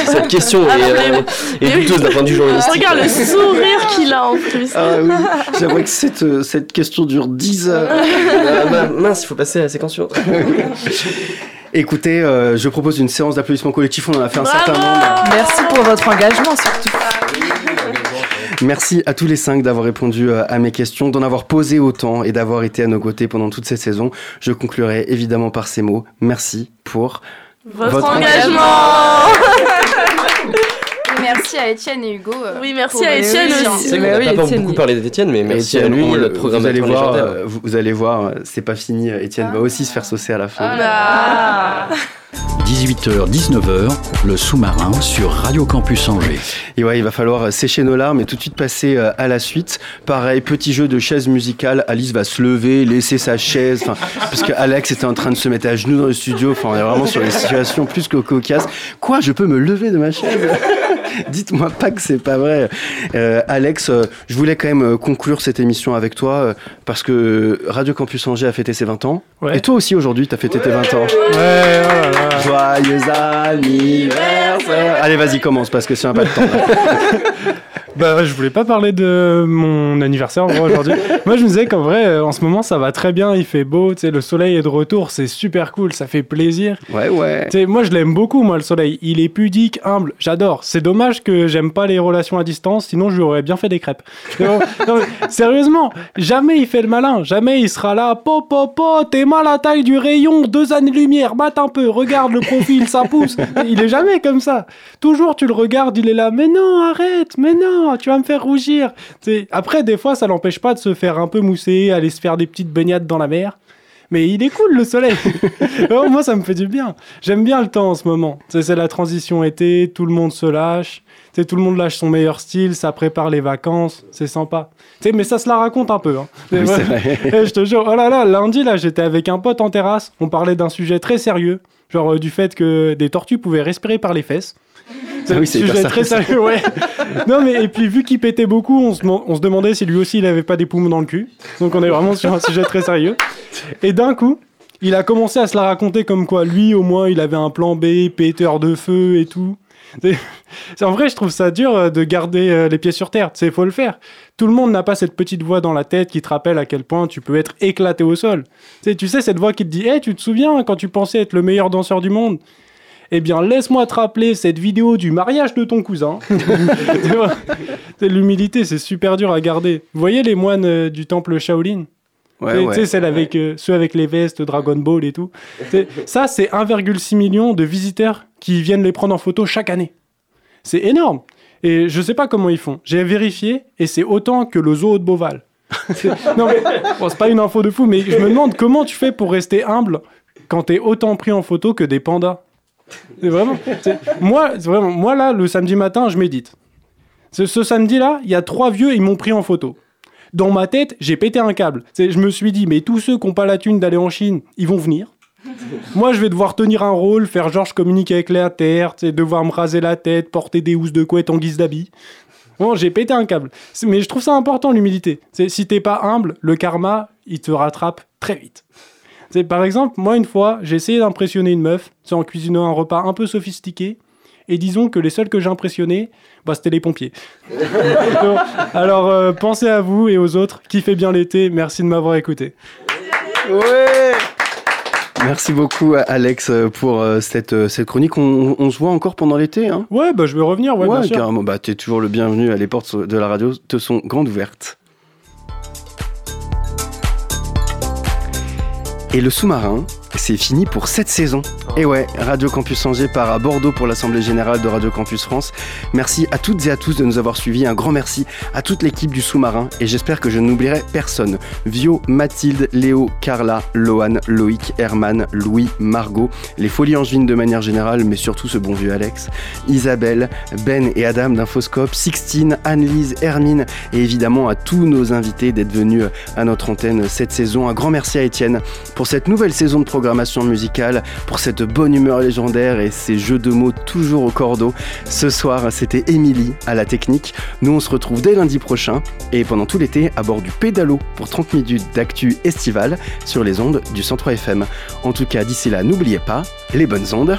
Cette question Ah, est, euh, est douteuse d'un point de vue journalistique. Regarde le sourire qu'il a en plus. Ah oui, j'aimerais que cette, euh, cette question dure 10 heures. Ah, min- mince, il faut passer à la séquence suivante. Écoutez, euh, je propose une séance d'applaudissements collectifs. On en a fait un certain nombre. Merci pour votre engagement surtout. Merci à tous les cinq d'avoir répondu euh, à mes questions, d'en avoir posé autant et d'avoir été à nos côtés pendant toute cette saison. Je conclurai évidemment par ces mots. Merci pour Votre, Votre engagement Merci à Étienne et Hugo. euh, Oui, merci à Étienne aussi. C'est qu'on n'a oui, pas beaucoup parlé d'Étienne, mais merci à lui, notre vous programmateur allez voir, vous, vous allez voir, c'est pas fini. Étienne va aussi se faire saucer à la fin. Ah. 18h-19h, le sous-marin sur Radio Campus Angers. Et ouais, il va falloir sécher nos larmes et tout de suite passer euh, à la suite. Pareil, petit jeu de chaise musicale. Alice va se lever, laisser sa chaise, parce que Alex était en train de se mettre à genoux dans le studio. Enfin, on est vraiment sur des situations plus que cocasses. Quoi, je peux me lever de ma chaise? Dites-moi pas que c'est pas vrai. Euh, Alex, euh, je voulais quand même euh, conclure cette émission avec toi euh, parce que Radio Campus Angers a fêté ses 20 ans. Ouais. Et toi aussi aujourd'hui, tu as fêté tes 20 ans. Ouais, oh là là. Joyeux anniversaire Allez, vas-y, commence parce que c'est un pas de temps. Bah, je voulais pas parler de mon anniversaire aujourd'hui. Moi, je me disais qu'en vrai, en ce moment, ça va très bien. Il fait beau, tu sais, le soleil est de retour, c'est super cool, ça fait plaisir. Ouais, ouais. Moi, je l'aime beaucoup, moi, le soleil. Il est pudique, humble, j'adore. C'est dommage que j'aime pas les relations à distance, sinon, je lui aurais bien fait des crêpes. Non, sérieusement, jamais il fait le malin, jamais il sera là. Po, po, po, t'es mal à la taille du rayon, deux années-lumière, mate un peu, regarde le profil, ça pousse. Il est jamais comme ça. Toujours, tu le regardes, il est là, mais non, arrête, mais non, tu vas me faire rougir. Tu sais, après, des fois, ça l'empêche pas de se faire un peu mousser, aller se faire des petites baignades dans la mer. Mais il est cool le soleil. Oh, moi, ça me fait du bien. J'aime bien le temps en ce moment. C'est la transition été, tout le monde se lâche. Tout le monde lâche son meilleur style, ça prépare les vacances, c'est sympa. Mais ça se la raconte un peu. hein. Oui, vrai. Eh, je te jure, oh là là, lundi, là, j'étais avec un pote en terrasse. On parlait d'un sujet très sérieux, genre euh, du fait que des tortues pouvaient respirer par les fesses. Ah oui, c'est un sujet très sérieux, ouais. non, mais et puis vu qu'il pétait beaucoup, on se, deman- on se demandait si lui aussi il avait pas des poumons dans le cul. Donc on est vraiment sur un sujet très sérieux. Et d'un coup, il a commencé à se la raconter comme quoi lui, au moins, il avait un plan B, péteur de feu et tout. En vrai, je trouve ça dur euh, de garder euh, les pieds sur terre. Il faut le faire. Tout le monde n'a pas cette petite voix dans la tête qui te rappelle à quel point tu peux être éclaté au sol. Tu sais, tu sais, cette voix qui te dit Hey, tu te souviens quand tu pensais être le meilleur danseur du monde? Eh bien, laisse-moi te rappeler cette vidéo du mariage de ton cousin. L'humilité, c'est super dur à garder. Vous voyez les moines euh, du temple Shaolin? Ouais, Tu sais, ouais. avec, euh, ceux avec les vestes, Dragon Ball et tout. C'est- Ça, c'est 1,6 million de visiteurs qui viennent les prendre en photo chaque année. C'est énorme. Et je sais pas comment ils font. J'ai vérifié et c'est autant que le zoo de Beauval. Non mais bon, c'est pas une info de fou, mais je me demande comment tu fais pour rester humble quand t'es autant pris en photo que des pandas. Vraiment. Moi, vraiment. Moi là, le samedi matin, je médite. Ce, samedi-là, il y a trois vieux, ils m'ont pris en photo. Dans ma tête, j'ai pété un câble. Je me suis dit, mais tous ceux qui n'ont pas la thune d'aller en Chine, ils vont venir. Moi, je vais devoir tenir un rôle, faire genre je communique avec la terre, devoir me raser la tête, porter des housses de couette en guise d'habit. Bon, j'ai pété un câble. Mais je trouve ça important, l'humilité. Si t'es pas humble, le karma, il te rattrape très vite. C'est par exemple, moi, une fois, j'ai essayé d'impressionner une meuf, c'est en cuisinant un repas un peu sophistiqué. Et disons que les seuls que j'ai impressionnés, bah, c'était les pompiers. Alors, euh, pensez à vous et aux autres. Kiffez bien l'été. Merci de m'avoir écouté. Ouais Merci beaucoup Alex euh, pour euh, cette, cette chronique. On, on se voit encore pendant l'été hein? Ouais, bah je vais revenir, ouais, bien sûr. carrément. Bah, t'es toujours le bienvenu. Les portes de la radio te sont grandes ouvertes. Et le sous-marin, c'est fini pour cette saison. Et ouais, Radio Campus Angers part à Bordeaux pour l'Assemblée Générale de Radio Campus France. Merci à toutes et à tous de nous avoir suivis. Un grand merci à toute l'équipe du sous-marin. Et j'espère que je n'oublierai personne. Vio, Mathilde, Léo, Carla, Lohan, Loïc, Herman, Louis, Margot, les Folies Angevines de manière générale, mais surtout ce bon vieux Alex, Isabelle, Ben et Adam d'Infoscope, Sixtine, Anne-Lise, Hermine et évidemment à tous nos invités d'être venus à notre antenne cette saison. Un grand merci à Étienne pour cette nouvelle saison de programmation musicale, pour cette bonne humeur légendaire et ces jeux de mots toujours au cordeau. Ce soir, c'était Émilie à la technique. Nous, on se retrouve dès lundi prochain et pendant tout l'été à bord du pédalo pour 30 minutes d'actu estivale sur les ondes du 103 FM. En tout cas, d'ici là, n'oubliez pas, les bonnes ondes.